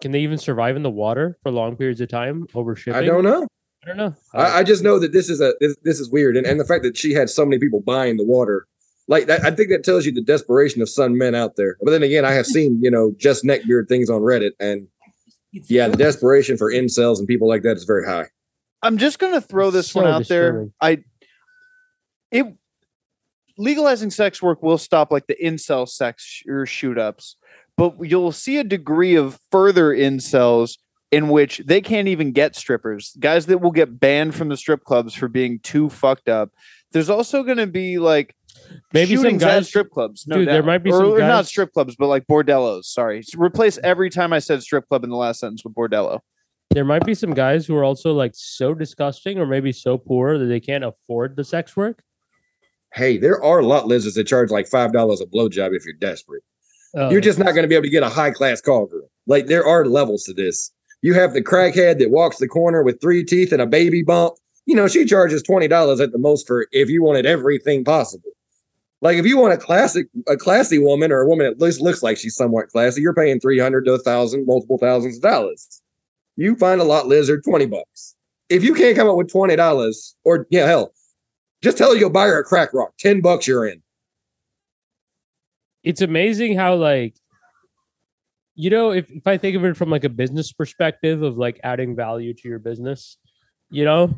Can they even survive in the water for long periods of time over shipping? I don't know. I don't know. I, I just know that this is a this, this is weird, and, and the fact that she had so many people buying the water, like that, I think that tells you the desperation of some men out there. But then again, I have seen you know just neckbeard things on Reddit, and yeah, the desperation for incels and people like that is very high. I'm just gonna throw this one So out there. I it legalizing sex work will stop like the incel sex sh- or shoot ups, but you'll see a degree of further incels in which they can't even get strippers. Guys that will get banned from the strip clubs for being too fucked up. There's also gonna be like Maybe some shootings at guys- strip clubs. No Dude, there might be or, some or not strip clubs, but like bordellos. Sorry, replace every time I said strip club in the last sentence with bordello. there might be some guys who are also like so disgusting or maybe so poor that they can't afford the sex work. Hey, there are lot lizards that charge like five dollars a blowjob if you're desperate. Uh, You're just not going to be able to get a high class call girl. Like there are levels to this. You have the crackhead that walks the corner with three teeth and a baby bump. You know, she charges twenty dollars at the most for if you wanted everything possible. Like if you want a classic, a classy woman or a woman that at least looks like she's somewhat classy, you're paying three hundred to a thousand, multiple thousands of dollars. You find a lot lizard, twenty bucks. If you can't come up with twenty dollars, or yeah, hell, just tell her you'll buy her a crack rock, ten bucks, you're in. It's amazing how like you know if, if i think of it from like a business perspective of like adding value to your business you know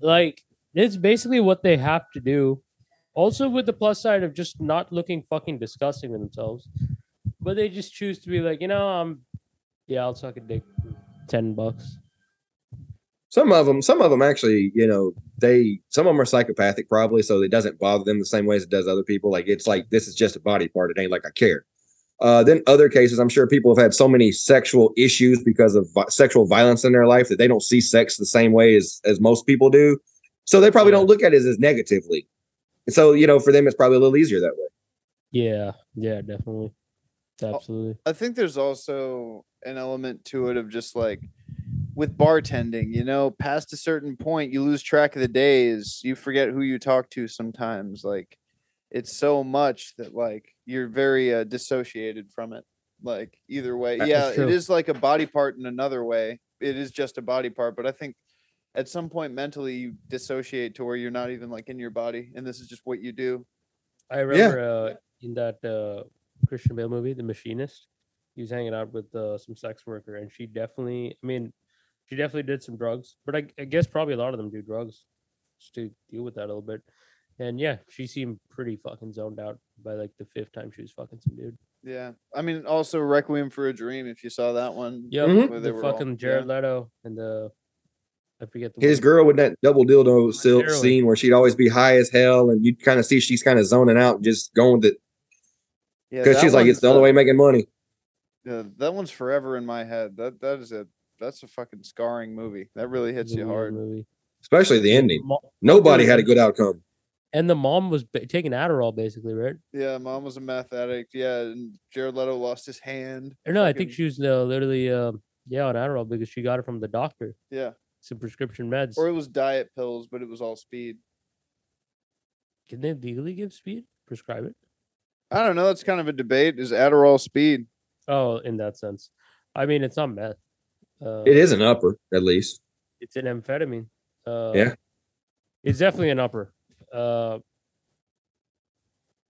like it's basically what they have to do. Also with the plus side of just not looking fucking disgusting to themselves but they just choose to be like you know i'm yeah i'll suck a dick 10 bucks Some of them, some of them actually, you know, they some of them are psychopathic probably, so it doesn't bother them the same way as it does other people. Like it's like this is just a body part; it ain't like I care. Uh, then other cases, I'm sure people have had so many sexual issues because of vi- sexual violence in their life that they don't see sex the same way as as most people do. So they probably Yeah. don't look at it as negatively. So you know, for them, it's probably a little easier that way. yeah yeah definitely absolutely I think there's also an element to it of just like with bartending, you know, past a certain point, you lose track of the days. You forget who you talk to sometimes. Like it's so much that like you're very uh, dissociated from it. Like either way, That's yeah, true. it is like a body part in another way. It is just a body part, but I think at some point mentally you dissociate to where you're not even like in your body, and this is just what you do. I remember uh, in that uh, Christian Bale movie, The Machinist, he was hanging out with uh, some sex worker, and she definitely, I mean, she definitely did some drugs, but I, I guess probably a lot of them do drugs just to deal with that a little bit. And yeah, she seemed pretty fucking zoned out by like the fifth time she was fucking some dude. Yeah, I mean, also Requiem for a Dream. If you saw that one, Yep, Mhm. they the were all- fucking Jared yeah. Leto and the I forget the His woman. girl with that double dildo sil- scene where she'd always be high as hell, and you'd kind of see she's kind of zoning out, and just going with it Yeah, because that she's like, it's the only way making money. Yeah, that one's forever in my head. That that is a that's a fucking scarring movie. That really hits you hard. movie. Especially the ending. Mo- Nobody had a good outcome. And the mom was ba- taking Adderall, basically, right? Yeah, mom was a meth addict. Yeah, and Jared Leto lost his hand. Or no, I think Fucking- she was uh, literally, um, yeah, on Adderall because she got it from the doctor. Yeah, Some prescription meds. or it was diet pills, but it was all speed. Can they legally give speed? Prescribe it? I don't know. That's kind of a debate. Is Adderall speed? Oh, in that sense. I mean, it's not meth. Uh, It is an upper, at least. It's an amphetamine. Uh, Yeah. It's definitely an upper. Uh,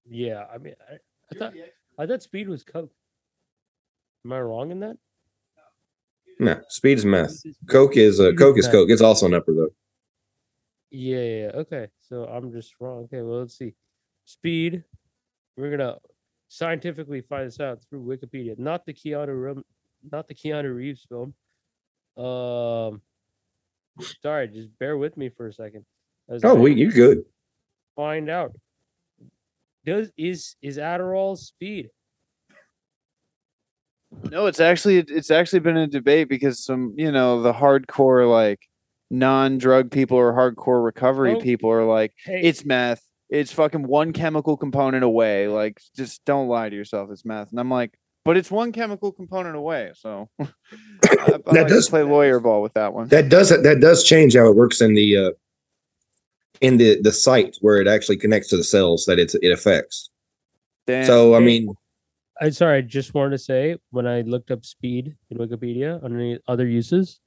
yeah, I mean, I, I thought I thought speed was coke. Am I wrong in that? No, speed's meth. Coke is uh, Coke is. Coke. It's also an upper though. Yeah, yeah, yeah. Okay. So I'm just wrong. Okay, well let's see. Speed. We're gonna scientifically find this out through Wikipedia. Not the Keanu Reeves, not the Keanu Reeves film. Um sorry, just bear with me for a second. Oh, we you good? find out. Does is is Adderall speed? No, it's actually it's actually been a debate because some you know the hardcore like non-drug people or hardcore recovery Oh. people are like Hey, it's meth. It's fucking one chemical component away. Like just don't lie to yourself. It's meth. And I'm like, but it's one chemical component away. So I, I like does- play lawyer ball with that one. That does that does change how it works in the uh, in the the site where it actually connects to the cells that it's it affects. Damn. So I mean, I'm sorry, I just wanted to say when I looked up speed in Wikipedia on any other uses,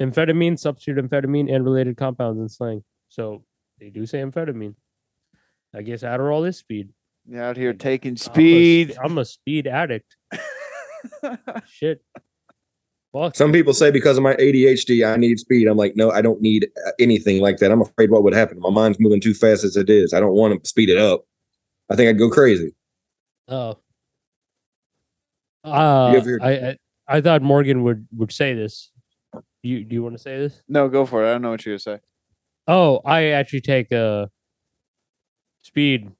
amphetamine, substitute amphetamine, and related compounds in slang. So they do say amphetamine. I guess Adderall is speed. You're out here taking I'm a sp- speed. I'm a, speed addict. Shit. Fuck. some people say because of my ADHD, I need speed. I'm like, no, I don't need uh, anything like that. I'm afraid what would happen. My mind's moving too fast as it is. I don't want to speed it up. I think I'd go crazy. Oh. Uh, your- I, I I thought Morgan would would say this. You do you want to say this? no, go for it. I don't know what you're gonna say. Oh, I actually take uh speed.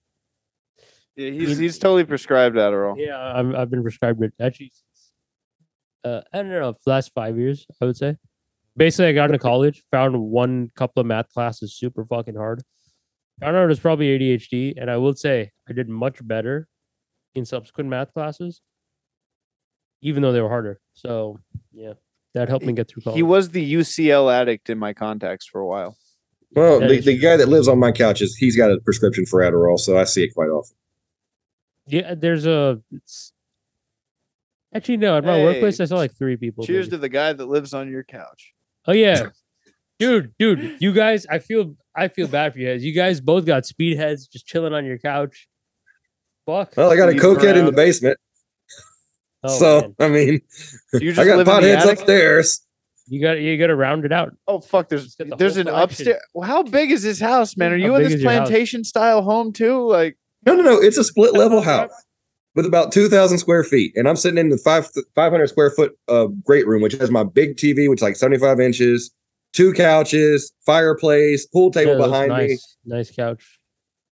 Yeah, he's he's totally prescribed Adderall. Yeah, I'm, I've been prescribed it actually. Uh, I don't know, the last five years, I would say. Basically, I got into college, found one couple of math classes super fucking hard. Found out it was probably ADHD, and I will say I did much better in subsequent math classes, even though they were harder. So yeah, that helped me get through college. He was the UCL addict in my contacts for a while. Well, That the, the guy that lives on my couch is he's got a prescription for Adderall, so I see it quite often. Yeah, uh, there's a. it's- Actually, no. At my workplace, I saw like three people. Cheers maybe. to the guy that lives on your couch. Oh yeah, dude, dude, you guys. I feel I feel bad for you guys. You guys both got speed heads just chilling on your couch. Fuck. Well, I got a Leave cokehead in the basement, Oh, so man. I mean, You just I got live in potheads attic? upstairs. you got you got to round it out. Oh fuck! There's the there's an collection. upstairs. Well, how big is this house, man? Are How you in this is your house? plantation style home too? Like, No, no, no. It's a split level house with about 2,000 square feet. And I'm sitting in the five, 500 square foot uh, great room, which has my big TV, which is like 75 inches, two couches, fireplace, pool table Yeah, it looks behind me. nice, nice couch.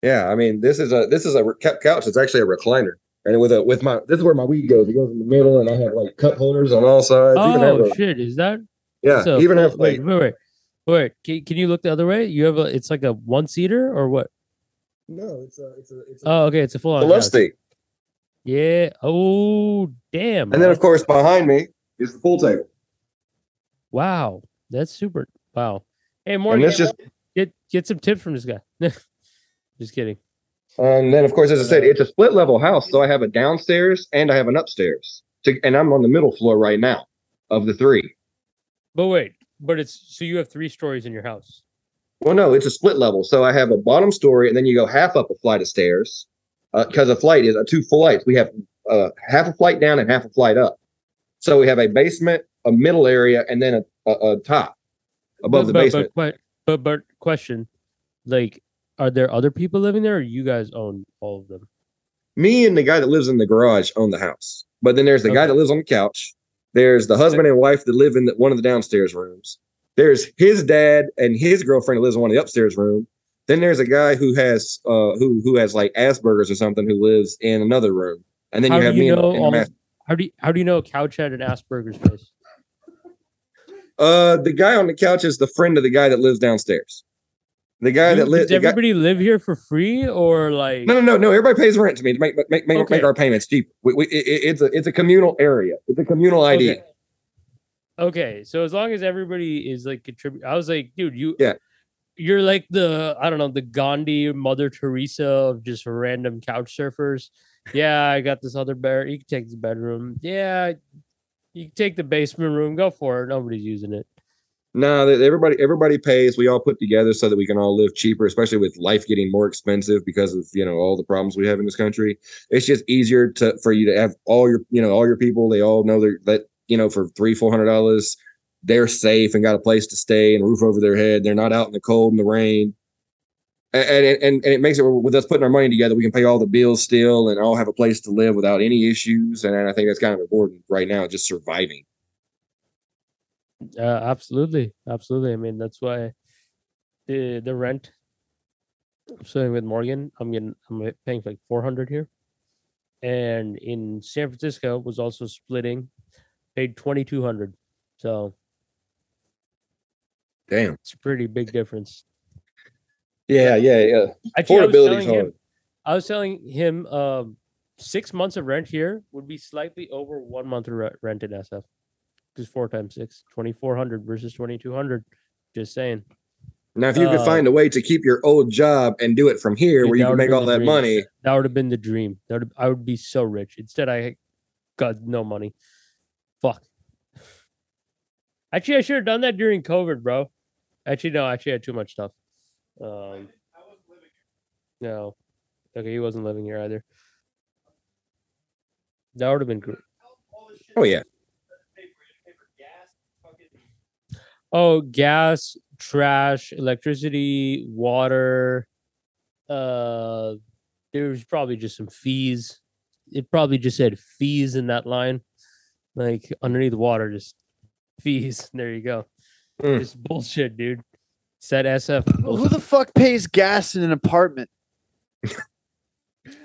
Yeah. I mean, this is a, this is a re- couch. It's actually a recliner. And with a, with my, this is where my weed goes. It goes in the middle and I have like cup holders on all sides. Even have Oh a- shit! Is that? yeah. so even full- have like, wait, wait, wait, wait. Can, can you look the other way? You have a. It's like a one seater or what? No, it's a, it's a, it's a, Oh, okay. It's a full on love seat. Yeah. Oh, damn. And then, of course, behind me is the pool table. Wow, that's super. Wow. Hey, And Morgan, this just, get get some tips from this guy. just kidding. and then, of course, as I said, uh, it's a split level house. So I have a downstairs and I have an upstairs. to, and I'm on the middle floor right now of the three. But wait, but it's so you have three stories in your house. Well, no, it's a split level. So I have a bottom story, and then you go half up a flight of stairs because a flight is uh, two flights. We have uh, half a flight down and half a flight up. So we have a basement, a middle area, and then a, a, a top above but, the but, basement. But, but but question, like, are there other people living there, or you guys own all of them? Me and the guy that lives in the garage own the house, but then there's the guy that lives on the couch. There's the husband and wife that live in the, one of the downstairs rooms. There's his dad and his girlfriend that lives in one of the upstairs room. Then there's a guy who has uh who who has like Asperger's or something who lives in another room. And then How you have you me and, know and the all- How do you, how do you know a couch had an Asperger's face? Uh, the guy on the couch is the friend of the guy that lives downstairs. The guy that lives. Does everybody live here for free, or like? No, no, no, no. Everybody pays rent to me to make make make, Okay. make our payments cheap. We, we, it, it's a it's a communal area. It's a communal ID. Okay. Okay, so as long as everybody is like contribute, I was like, dude, you, Yeah. you're like the I don't know the Gandhi Mother Teresa of just random couch surfers. Yeah, I got this other bed. You can take the bedroom. Yeah, you can take the basement room. Go for it. Nobody's using it. No, that everybody everybody pays. We all put together so that we can all live cheaper, especially with life getting more expensive because of you know all the problems we have in this country. It's just easier to for you to have all your you know all your people. They all know they're that you know for three four hundred dollars, they're safe and got a place to stay and roof over their head. They're not out in the cold and the rain. And, and and and it makes it with us putting our money together, we can pay all the bills still and all have a place to live without any issues. And I think that's kind of important right now, just surviving. Uh, absolutely, absolutely. I mean, that's why the the rent. I'm staying with Morgan. I'm getting I'm paying like 400 here, and in San Francisco was also splitting, paid 2200. So Damn. it's a pretty big difference. Yeah, yeah, yeah. Actually, I was Affordability is telling him, hard. I was telling him, um, six months of rent here would be slightly over one month of rent in SF. because four times six, 2400 versus 2200. Just saying. Now, if you could Uh, find a way to keep your old job and do it from here, Dude, where you can make all that dream. money, That would have been the dream. That would I would be so rich. Instead, I got no money. Fuck. Actually, I should have done that during COVID, bro. Actually, no. Actually, I had too much stuff. Um, no. Okay, he wasn't living here either. That would have been great. oh yeah, Oh, gas, trash, electricity, water. Uh, there was probably just some fees. It probably just said fees in that line, like underneath water, just fees. There you go. Mm. Just bullshit, dude. Said SF. Who the fuck pays gas in an apartment?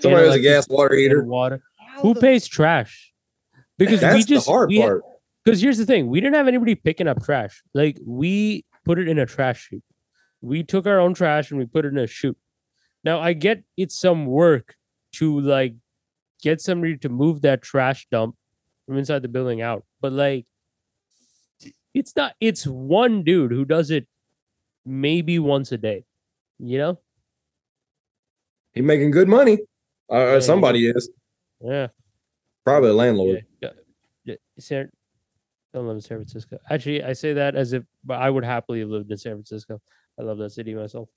somebody has a gas water heater. water. Who pays trash? Because we just the hard we, part. Because here's the thing: we didn't have anybody picking up trash. Like we put it in a trash chute. We took our own trash and we put it in a chute. Now I get it's some work to like get somebody to move that trash dump from inside the building out, but like it's not. It's one dude who does it maybe once a day. You know? He's making good money. Uh, Yeah, he somebody is Yeah. probably a landlord. Yeah. yeah. San, don't live in San Francisco. Actually, I say that as if but I would happily have lived in San Francisco. I love that city myself.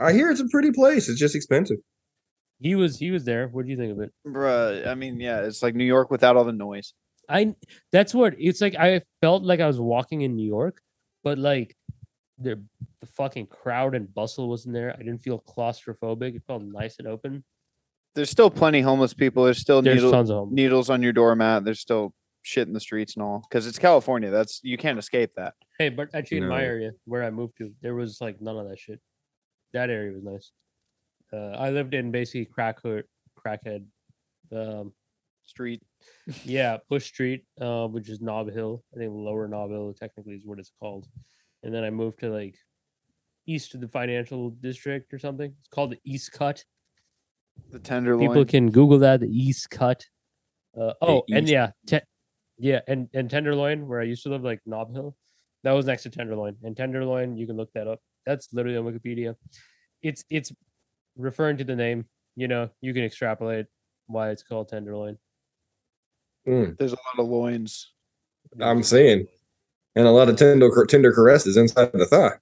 I hear it's a pretty place. It's just expensive. He was he was there. What do you think of it? Bruh, I mean, yeah, it's like New York without all the noise. I that's what it's like. I felt like I was walking in New York, but like the the fucking crowd and bustle wasn't there. I didn't feel claustrophobic. It felt nice and open. There's still plenty homeless people. There's still There's needle, tons of them. needles on your doormat. There's still shit in the streets and all because it's California. That's you can't escape that. Hey, but actually in my area where I moved to, there was like none of that shit. That area was nice. Uh, I lived in basically crackhead, crackhead. Um, Street. yeah, Bush Street, uh, which is Nob Hill. I think Lower Nob Hill technically is what it's called. And then I moved to like east of the financial district or something. It's called the East Cut. The tenderloin. People can Google that, the East Cut. Uh, oh, and yeah, te- yeah, and and Tenderloin, where I used to live, like Nob Hill, that was next to Tenderloin. And Tenderloin, you can look that up. That's literally on Wikipedia. It's it's referring to the name. You know, you can extrapolate why it's called Tenderloin. Mm, There's a lot of loins. I'm seeing, and a lot of tender tender caresses inside the thigh.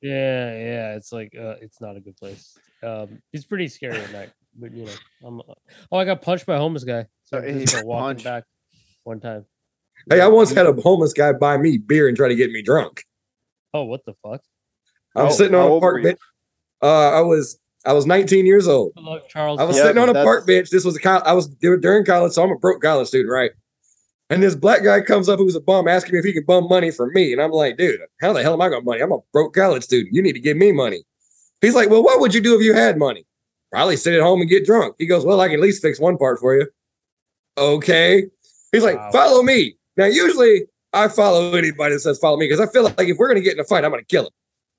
Yeah, yeah, it's like uh, it's not a good place. Um, it's pretty scary at night, but you know, I'm. Uh, oh, I got punched by a homeless guy. So he just walking back one time. Hey, I once had a homeless guy buy me beer and try to get me drunk. Oh, what the fuck? I was Oh, sitting on a park bench. Uh, I was I was 19 years old. Good luck, Charles. I was Yeah, sitting on a that's- park bench. This was a col- I was during college, so I'm a broke college student, right? And this black guy comes up who's a bum asking me if he can bum money from me. And I'm like, dude, how the hell am I going to money? I'm a broke college student. You need to give me money. He's like, well, what would you do if you had money? Probably sit at home and get drunk. He goes, well, I can at least fix one part for you. Okay. He's like, Wow. follow me. Now, usually I follow anybody that says follow me because I feel like if we're going to get in a fight, I'm going to kill him.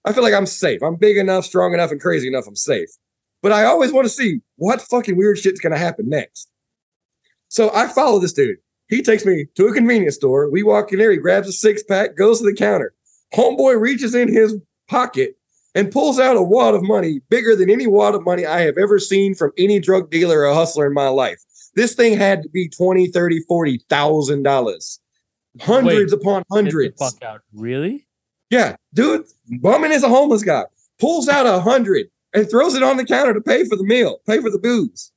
I feel like I'm safe. I'm big enough, strong enough, and crazy enough. I'm safe. But I always want to see what fucking weird shit's going to happen next. So I follow this dude. He takes me to a convenience store. We walk in there. He grabs a six pack, goes to the counter. Homeboy reaches in his pocket and pulls out a wad of money bigger than any wad of money I have ever seen from any drug dealer or hustler in my life. This thing had to be 20, 30, 40,000 dollars. Hundreds upon Get the hundreds. fuck out. Really? Yeah, dude, bumming is a homeless guy. Pulls out a hundred and throws it on the counter to pay for the meal, pay for the booze.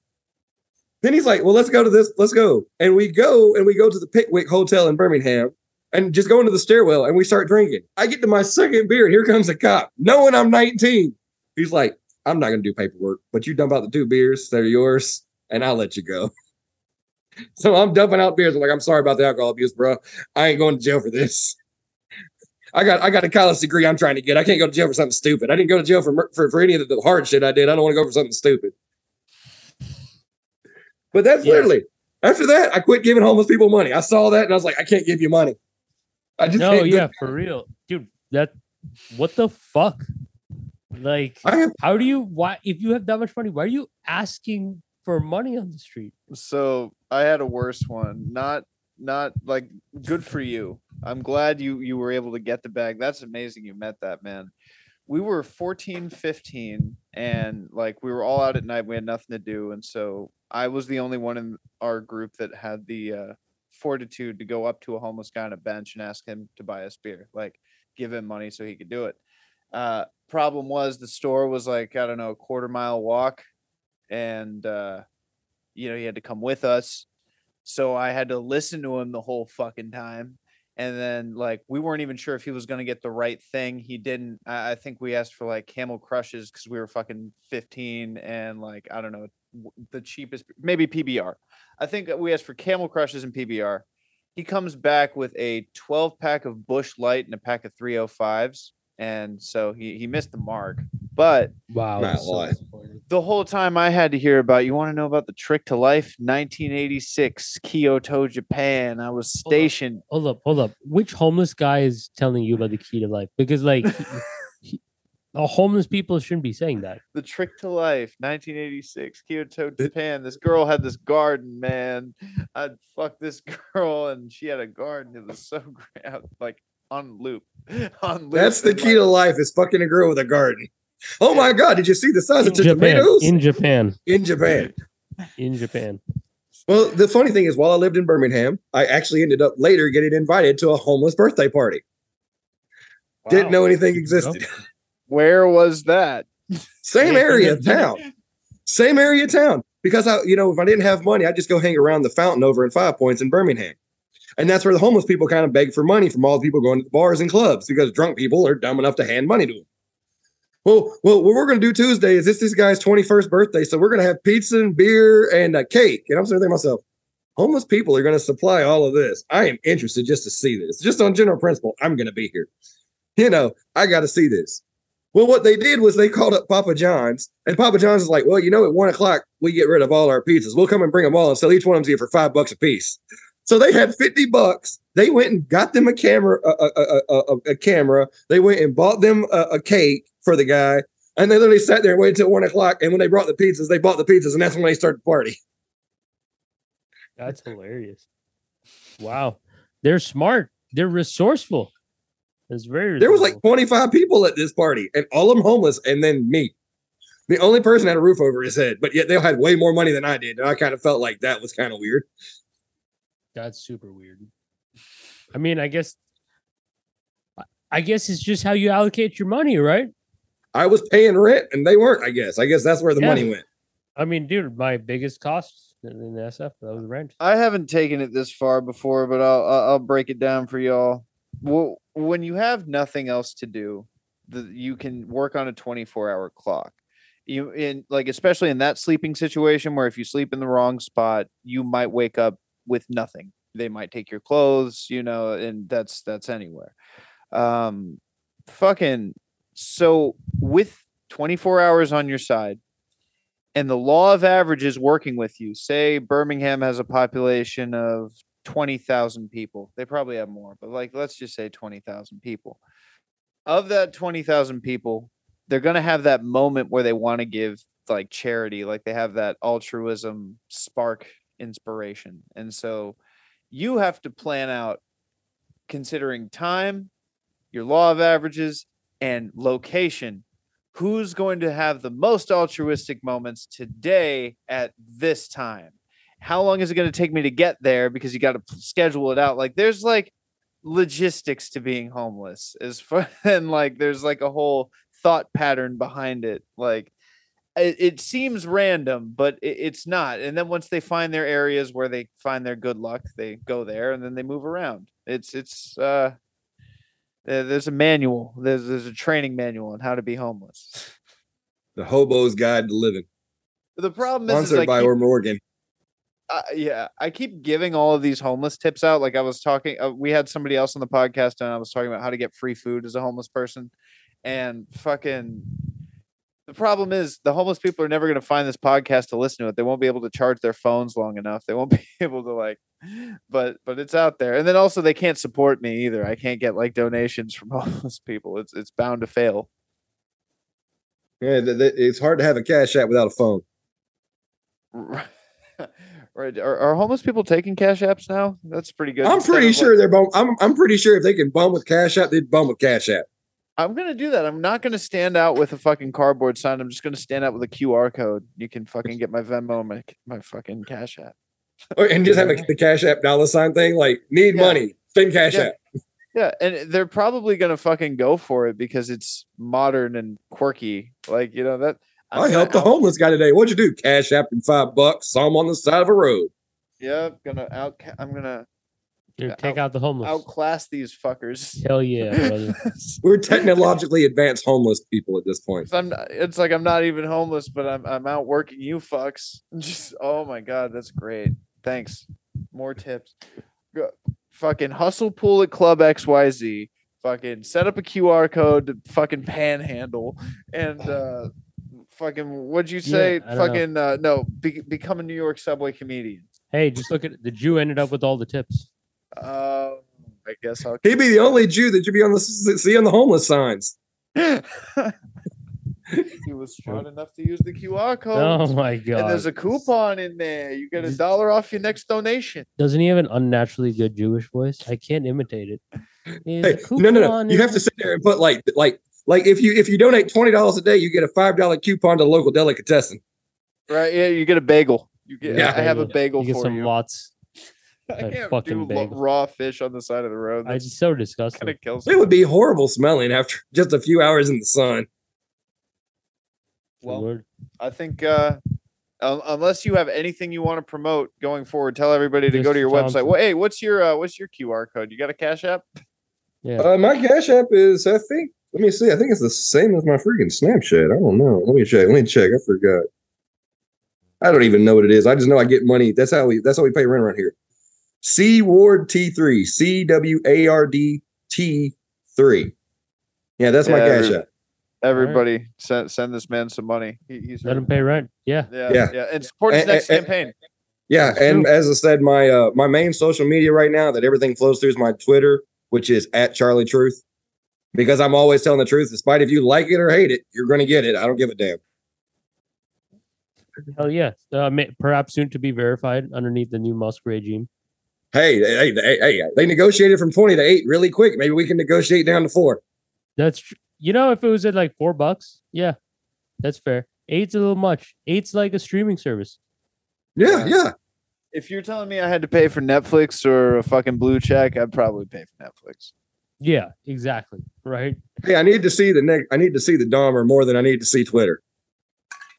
Then he's like, "Well, let's go to this. Let's go." And we go and we go to the Pickwick Hotel in Birmingham, and just go into the stairwell and we start drinking. I get to my second beer, and here comes a cop, knowing I'm 19. He's like, "I'm not gonna do paperwork, but you dump out the two beers, they're yours, and I'll let you go." So I'm dumping out beers. I'm like, "I'm sorry about the alcohol abuse, bro. I ain't going to jail for this." I got I got a college degree I'm trying to get. I can't go to jail for something stupid. I didn't go to jail for for, for any of the hard shit I did. I don't want to go for something stupid. But that's Yeah. literally after that, I quit giving homeless people money. I saw that and I was like, I can't give you money. I just No, can't yeah, for real, dude. That what the fuck? Like, I have how do you? Why, if you have that much money, why are you asking for money on the street? So I had a worse one. Not not like good for you. I'm glad you you were able to get the bag. That's amazing you met that man. We were 14, 15 and like we were all out at night. We had nothing to do and so I was the only one in our group that had the uh fortitude to go up to a homeless guy on a bench and ask him to buy us beer. Like give him money so he could do it. Uh problem was the store was like I don't know, a quarter mile walk and uh you know, he had to come with us. So I had to listen to him the whole fucking time. And then like we weren't even sure if he was gonna get the right thing. He didn't. I, I think we asked for like camel crushes because we were fucking 15 and like I don't know the cheapest maybe PBR. I think we asked for camel crushes and PBR. He comes back with a 12 pack of Busch Light and a pack of 305s. And so he he missed the mark. But Wow, so lie. the whole time I had to hear about you want to know about the trick to life 1986 Kyoto Japan I was Hold up. stationed Hold up, hold up. Which homeless guy is telling you about the key to life? Because like, he- he- homeless people shouldn't be saying that. the trick to life 1986 Kyoto Japan this girl had this garden man I'd fuck this girl and she had a garden it was so great like on loop on loop that's the and, key to life is fucking a girl with a garden. Oh my god, did you see the size In of the Japan, tomatoes in Japan, in Japan? in Japan. Well, the funny thing is, while I lived in Birmingham, I actually ended up later getting invited to a homeless birthday party. Didn't know anything There you go. existed. where was that Same area of town. Same area of town. Because I, you know, if I didn't have money, I'd just go hang around the fountain over in Five Points in Birmingham. And that's where the homeless people kind of beg for money from all the people going to the bars and clubs because drunk people are dumb enough to hand money to them. Well, well, what we're going to do Tuesday is this this guy's 21st birthday. So we're going to have pizza and beer and a cake. And I'm sitting there myself, homeless people are going to supply all of this. I am interested just to see this. Just on general principle, I'm going to be here. You know, I got to see this. Well, what they did was they called up Papa John's, and Papa John's is like, well, you know, at one o'clock we get rid of all our pizzas. We'll come and bring them all and sell each one of them to you for five bucks a piece. So they had fifty bucks. They went and got them a camera, a, a, a, a, a camera. They went and bought them a, a cake for the guy, and they literally sat there and waited till one o'clock. And when they brought the pizzas, they bought the pizzas, and that's when they started the party. That's hilarious. Wow, they're smart. They're resourceful. It's very. There was like twenty five people at this party, and all of them homeless, and then me. The only person had a roof over his head, but yet they had way more money than I did. And I kind of felt like that was kind of weird. That's super weird. I mean, I guess I- I guess it's just how you allocate your money, right? I was paying rent and they weren't. I guess. I guess that's where the Yeah. money went. I mean, dude, my biggest cost in the SF that was rent. I haven't taken it this far before, but I'll I'll I'll break it down for y'all. Well, when you have nothing else to do, the, you can work on a 24 hour clock. You in like especially in that sleeping situation where if you sleep in the wrong spot, you might wake up with nothing. They might take your clothes, you know, and that's that's anywhere. Um fucking so with 24 hours on your side and the law of averages working with you say birmingham has a population of 20000 people they probably have more but like let's just say 20000 people of that 20000 people they're going to have that moment where they want to give like charity like they have that altruism spark inspiration and so you have to plan out considering time your law of averages and location. Who's going to have the most altruistic moments today at this time? How long is it going to take me to get there because you got to schedule it out? Like there's like logistics to being homeless as far and like there's like a whole thought pattern behind it like it, it seems random but it, it's not and then once they find their areas where they find their good luck they go there and then they move around it's it's uh there's a manual there's there's a training manual on how to be homeless The hobo's guide to living, the problem is, is sponsored I by keep- Or Morgan. uh, yeah, I keep giving all of these homeless tips out. Like I was talking, uh, we had somebody else on the podcast, and I was talking about how to get free food as a homeless person. And fucking, the problem is the homeless people are never going to find this podcast to listen to it. They won't be able to charge their phones long enough. They won't be able to like, but but it's out there. And then also they can't support me either. I can't get like donations from homeless people. It's it's bound to fail. Yeah, it's hard to have a cash app without a phone. right? Are, are homeless people taking cash apps now? That's pretty good. I'm Instead pretty of, like- sure they're bum. I'm I'm pretty sure if they can bum with cash app, they'd bum with cash app. I'm gonna do that. I'm not gonna stand out with a fucking cardboard sign. I'm just gonna stand out with a QR code. You can fucking get my Venmo and my my fucking Cash App. Or- And just have a, the cash app dollar sign thing, like need Yeah. money, send cash Yeah. app. Yeah, and they're probably gonna fucking go for it because it's modern and quirky. Like you know that. I'm I helped the out- homeless guy today. What'd you do? Cash app and five bucks. Saw him on the side of a road. Yep, gonna out. I'm gonna Dude, take out the homeless. outclass these fuckers. Hell yeah, brother. We're technologically advanced homeless people at this point. I'm not, it's like I'm not even homeless, but I'm I'm out working you fucks. Just oh my god, that's great. Thanks. More tips. Go- Fucking hustle pool at Club XYZ. Fucking set up a QR code to fucking panhandle and uh fucking what'd you say? I fucking uh no, be, become a New York subway comedian. hey, just look at it. The Jew ended up with all the tips. Uh I guess I'll He'd be the only Jew that you'd be on the see on the homeless signs. he was smart enough to use the QR code. Oh my god! and there's a coupon in there. You get a dollar off your next donation. Doesn't he have an unnaturally good Jewish voice? I can't imitate it. Hey, no, no, no. You have to sit there and put like like like if you if you donate twenty dollars a day, you get a five dollar coupon to local delicatessen. Right? Yeah, you get a bagel. You get. Yeah. I have a Bagel. bagel You get for some you. lots. I a can't fucking do bagel. raw fish on the side of the road. I That's just so disgusting. gonna kill. It would be horrible smelling after just a few hours in the sun. Good Well, lord. I think uh, un- unless you have anything you want to promote going forward, tell everybody to go to your Thompson. website. Well, hey, what's your uh, what's your QR code? You got a Cash App? Yeah. Uh, my cash app is I think let me see. I think it's the same as my freaking Snapchat. I don't know. Let me check. Let me check. I forgot. I don't even know what it is. I just know I get money. That's how we that's how we pay rent around here. C Ward T3. C W A R D T three. Yeah, that's my Yeah, cash every- app. Everybody, send send this man some money. He, he's Let him pay rent. Yeah. yeah, Yeah. yeah, and support his And- next and- campaign. Yeah, and as I said, my uh my main social media right now that everything flows through is my Twitter, which is at Charlie Truth. Because I'm always telling the truth, despite if you like it or hate it, you're gonna get it. I don't give a damn. Hell yeah. Uh, ma- perhaps soon to be verified underneath the new Musk regime. Hey, hey, hey, hey, they negotiated from 20 to 8 really quick. Maybe we can negotiate down to four. That's tr- you know, if it was at like four bucks, yeah, that's fair. Eight's a little much. Eight's like a streaming service. Yeah, yeah. if you're telling me I had to pay for Netflix or a fucking blue check, I'd probably pay for Netflix. Yeah, exactly. Right. Hey, I need to see the next. I need to see the Dahmer more than I need to see Twitter.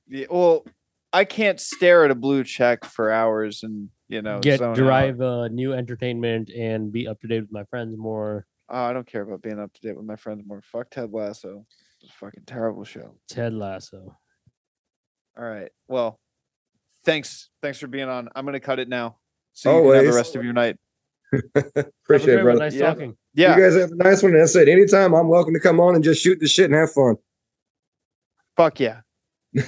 Yeah, well, I can't stare at a blue check for hours and you know Get zone out. derive uh, new entertainment and be up to date with my friends more. Oh, I don't care about being up to date with my friends more. Fuck Ted Lasso. It's a fucking terrible show. Ted Lasso. All right. Well, thanks. Thanks for being on. I'm gonna cut it now. So you can have the rest of your night. Appreciate it, brother. Nice Yeah. talking. Yeah. You guys have a nice one. And I said, anytime I'm welcome to come on and just shoot the shit and have fun. fuck yeah.